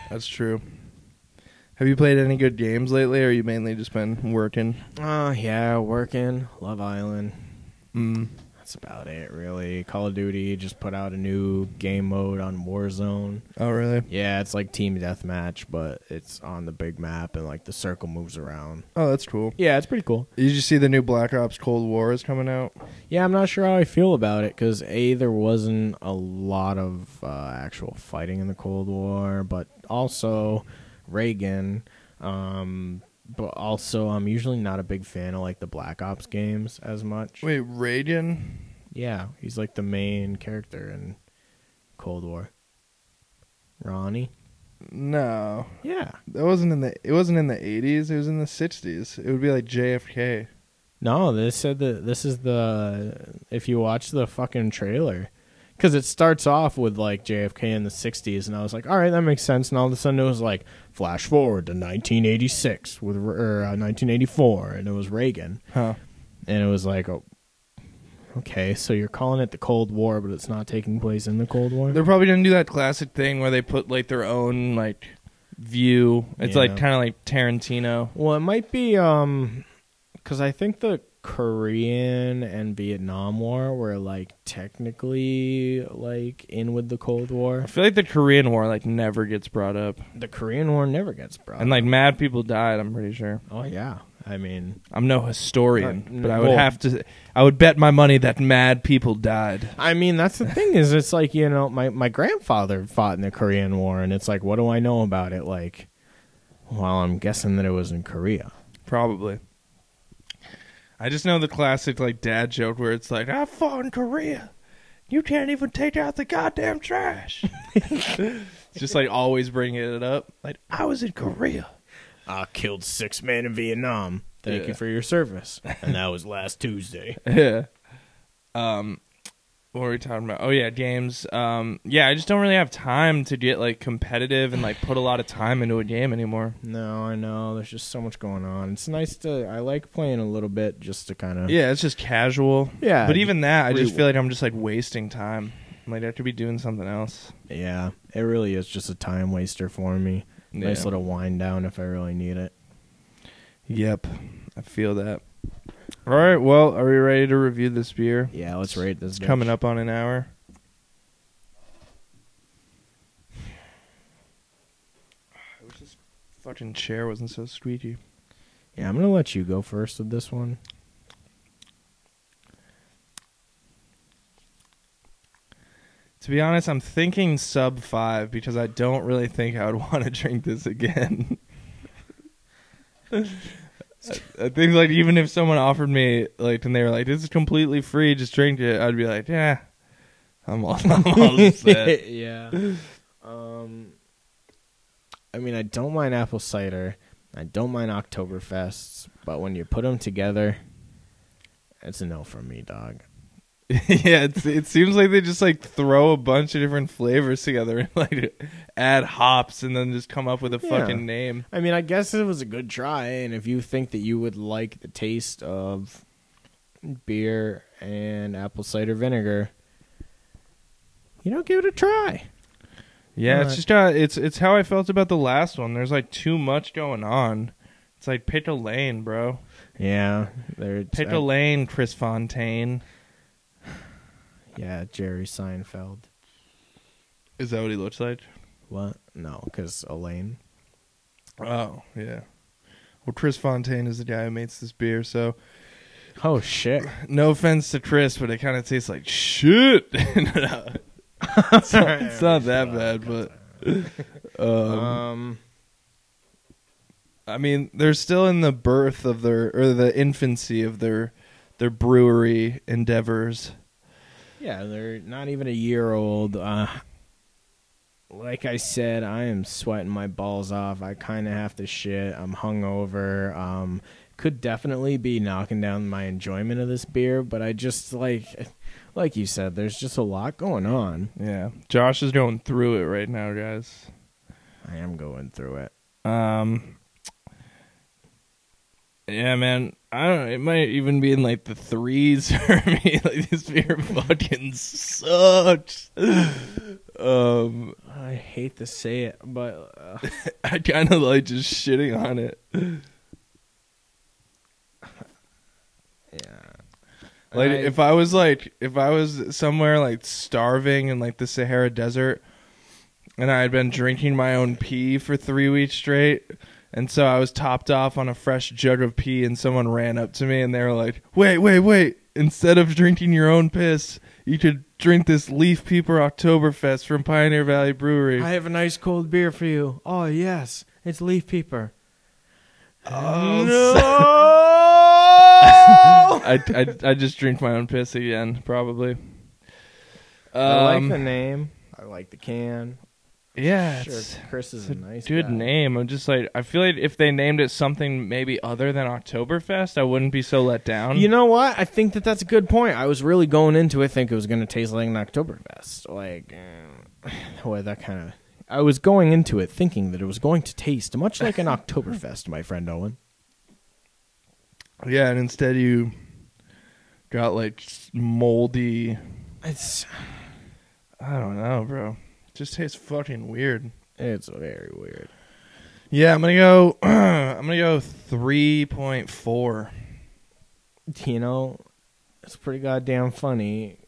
that's true. Have you played any good games lately, or you mainly just been working? Oh yeah, working Love Island. Mm. That's about it, really. Call of Duty just put out a new game mode on Warzone. Oh, really? Yeah, it's like team deathmatch, but it's on the big map and like the circle moves around. Oh, that's cool. Yeah, it's pretty cool. Did you see the new Black Ops Cold War is coming out? Yeah, I'm not sure how I feel about it because a there wasn't a lot of uh, actual fighting in the Cold War, but also Reagan. Um, but also, I'm usually not a big fan of like the Black Ops games as much. Wait, Reagan? Yeah, he's like the main character in Cold War. Ronnie. No, Yeah. that wasn't in the. It wasn't in the 80s. It was in the 60s. It would be like JFK. No, they said that this is the if you watch the fucking trailer because it starts off with like JFK in the '60s, and I was like, all right, that makes sense. And all of a sudden, it was like flash forward to 1986 with or uh, 1984, and it was Reagan, Huh? and it was like, oh, okay, so you're calling it the Cold War, but it's not taking place in the Cold War. They're probably gonna do that classic thing where they put like their own like view. It's Yeah. like kind of like Tarantino. Well, it might be um cuz I think the Korean and Vietnam War were like technically like in with the Cold War. I feel like the Korean War like never gets brought up, The Korean War never gets brought. Up. And like up. mad people died. I'm pretty sure. oh yeah. I mean, I'm no historian, but I would well- have to. I would bet my money that mad people died. I mean that's the thing is it's like, you know, my my grandfather fought in the Korean War and it's like what do I know about it like well, I'm guessing that it was in Korea. Probably. I just know the classic like dad joke where it's like, "I fought in Korea. You can't even take out the goddamn trash." Just like always bringing it up. Like I was in Korea. I killed 6 men in Vietnam. Thank Yeah. you for your service. And that was last Tuesday. Yeah. Um, what were we talking about? Oh yeah, games. Um, yeah, I just don't really have time to get like competitive and like put a lot of time into a game anymore. No, I know. There's just so much going on. It's nice to. I like playing a little bit just to kind of. Yeah, it's just casual. Yeah, But even that, I just feel like I'm just like wasting time. I have to be doing something else. Yeah, it really is just a time waster for me. Nice little wind down if I really need it. Yep, I feel that. All right, well, are we ready to review this beer? Yeah, let's rate this. It's bitch. coming up on an hour. I wish this fucking chair wasn't so squeaky. Yeah, I'm gonna let you go first with this one. To be honest, I'm thinking sub five because I don't really think I would want to drink this again. I I think like even if someone offered me like and they were like, "This is completely free, just drink it," I'd be like, "Yeah, I'm all, I'm all set." yeah. Um, I mean, I don't mind apple cider. I don't mind Oktoberfests, but when you put them together, it's a no from me, dog. yeah, it's, it seems like they just like throw a bunch of different flavors together and like add hops and then just come up with a Yeah. fucking name. I mean, I guess it was a good try, and if you think that you would like the taste of beer and apple cider vinegar, you know, give it a try. Yeah, it's Alright. just got it's it's how I felt about the last one. There's like too much going on. It's like pick a lane, bro. Yeah, there. Pick a lane, Chris Fontaine. Yeah, Jerry Seinfeld. Is that what he looks like? What? No, because Elaine. Oh, yeah. Well, Chris Fontaine is the guy who makes this beer, so Oh shit! no offense to Chris, but it kind of tastes like shit. No, it's, not, it's not that bad, but um, Um, I mean, they're still in the birth of their or the infancy of their their brewery endeavors. Yeah, they're not even a year old. Uh, like I said, I am sweating my balls off. I kind of have to shit. I'm hungover. Um, could definitely be knocking down my enjoyment of this beer, but I just like, like you said, there's just a lot going on. Yeah, Josh is going through it right now, guys. I am going through it. Um, yeah, man. I don't. know. It might even be in like the threes for me. Like this beer fucking sucks. Um, I hate to say it, but uh, I kind of like just shitting on it. yeah. Like I- if I was like if I was somewhere like starving in like the Sahara Desert and I had been drinking my own pee for 3 weeks straight and so I was topped off on a fresh jug of pee and someone ran up to me and they were like, "Wait, wait, wait. Instead of drinking your own piss, you could drink this Leaf Peeper Oktoberfest from Pioneer Valley Brewery." I have a nice cold beer for you. Oh yes, it's leaf peeper. Oh, no! I, I I just drink my own piss again, probably. I like Um, the name. I like the can. Yeah, Sure, it's- Chris is a nice good guy. name. I'm just like I feel like if they named it something maybe other than Oktoberfest, I wouldn't be so let down. You know what? I think that that's a good point. I was really going into it think it was going to taste like an Oktoberfest. Like, uh, boy, that kind of. I was going into it thinking that it was going to taste much like an Oktoberfest, my friend Owen. yeah, and instead you got like moldy. It's I don't know, bro. Just tastes fucking weird. it's very weird. Yeah, I'm gonna go. I'm gonna go three point four. You know, it's pretty goddamn funny.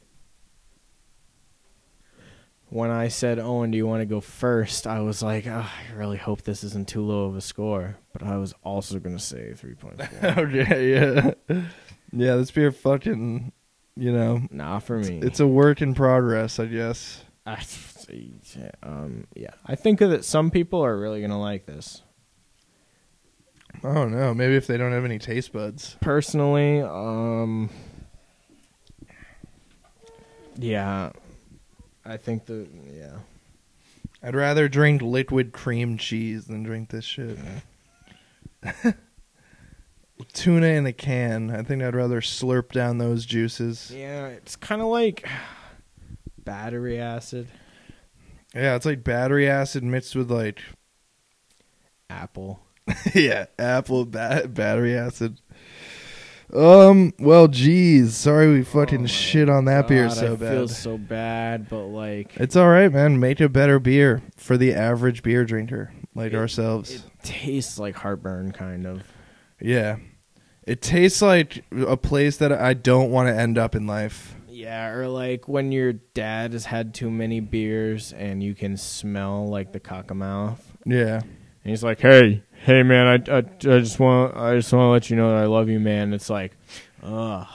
When I said, Owen, do you want to go first? I was like, oh, I really hope this isn't too low of a score. But I was also going to say 3.4. okay, yeah, yeah. This beer fucking, you know, Not for me. it's a work in progress, I guess. Ah, I, um, yeah. I think that some people are really going to like this. I don't know. Maybe if they don't have any taste buds. Personally, um, yeah. I think that, yeah. I'd rather drink liquid cream cheese than drink this shit. Tuna in a can. I think I'd rather slurp down those juices. Yeah, it's kind of like battery acid, Yeah, it's like battery acid mixed with like apple. yeah, apple ba- battery acid. Um. Well, geez. Sorry we fucking Oh shit on that beer so I bad. Feels so bad, but like It's all right, man. Make a better beer for the average beer drinker like It- ourselves. it tastes like heartburn, kind of. yeah. It tastes like a place that I don't want to end up in life. Yeah, or like when your dad has had too many beers and you can smell like the cockamouth. Yeah. And he's like, "Hey, hey, man, I, I, I just want, I just want to let you know that I love you, man." It's like, ugh,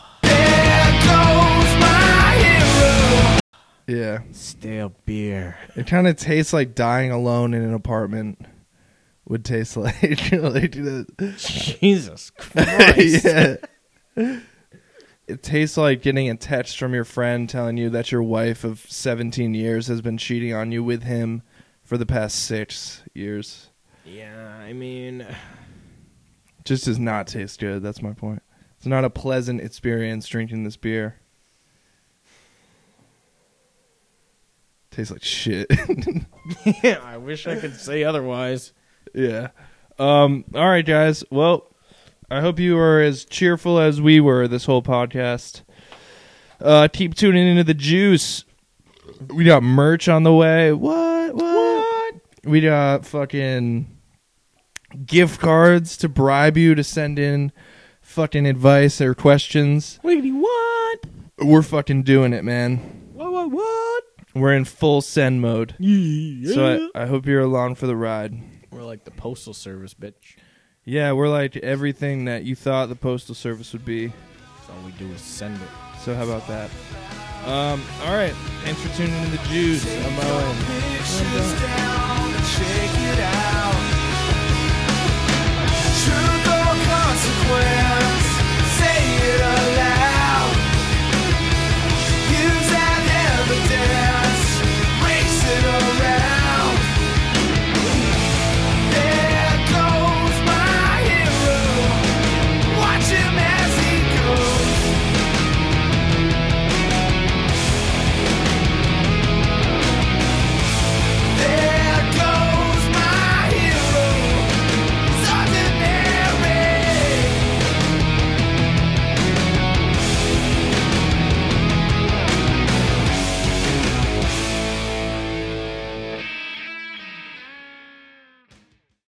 Yeah. stale beer. It kind of tastes like dying alone in an apartment would taste like. like Jesus Christ! yeah. It tastes like getting a text from your friend telling you that your wife of 17 years has been cheating on you with him for the past six years. Yeah, I mean, Just does not taste good. That's my point. It's not a pleasant experience drinking this beer. Tastes like shit. yeah, I wish I could say otherwise. yeah. Um. All right, guys. Well, I hope you are as cheerful as we were this whole podcast. Uh, keep tuning into the juice. We got merch on the way. What? What? We got fucking gift cards to bribe you to send in fucking advice or questions. Wiggity what? We're fucking doing it, man. What? What? What? We're in full send mode. Yeah. So I, I hope you're along for the ride. We're like the postal service, bitch. Yeah, we're like everything that you thought the postal service would be. All we do is send it. So how about that? Um, all right. Thanks for tuning in to Juice. I'm Owen. Truth or consequence, say it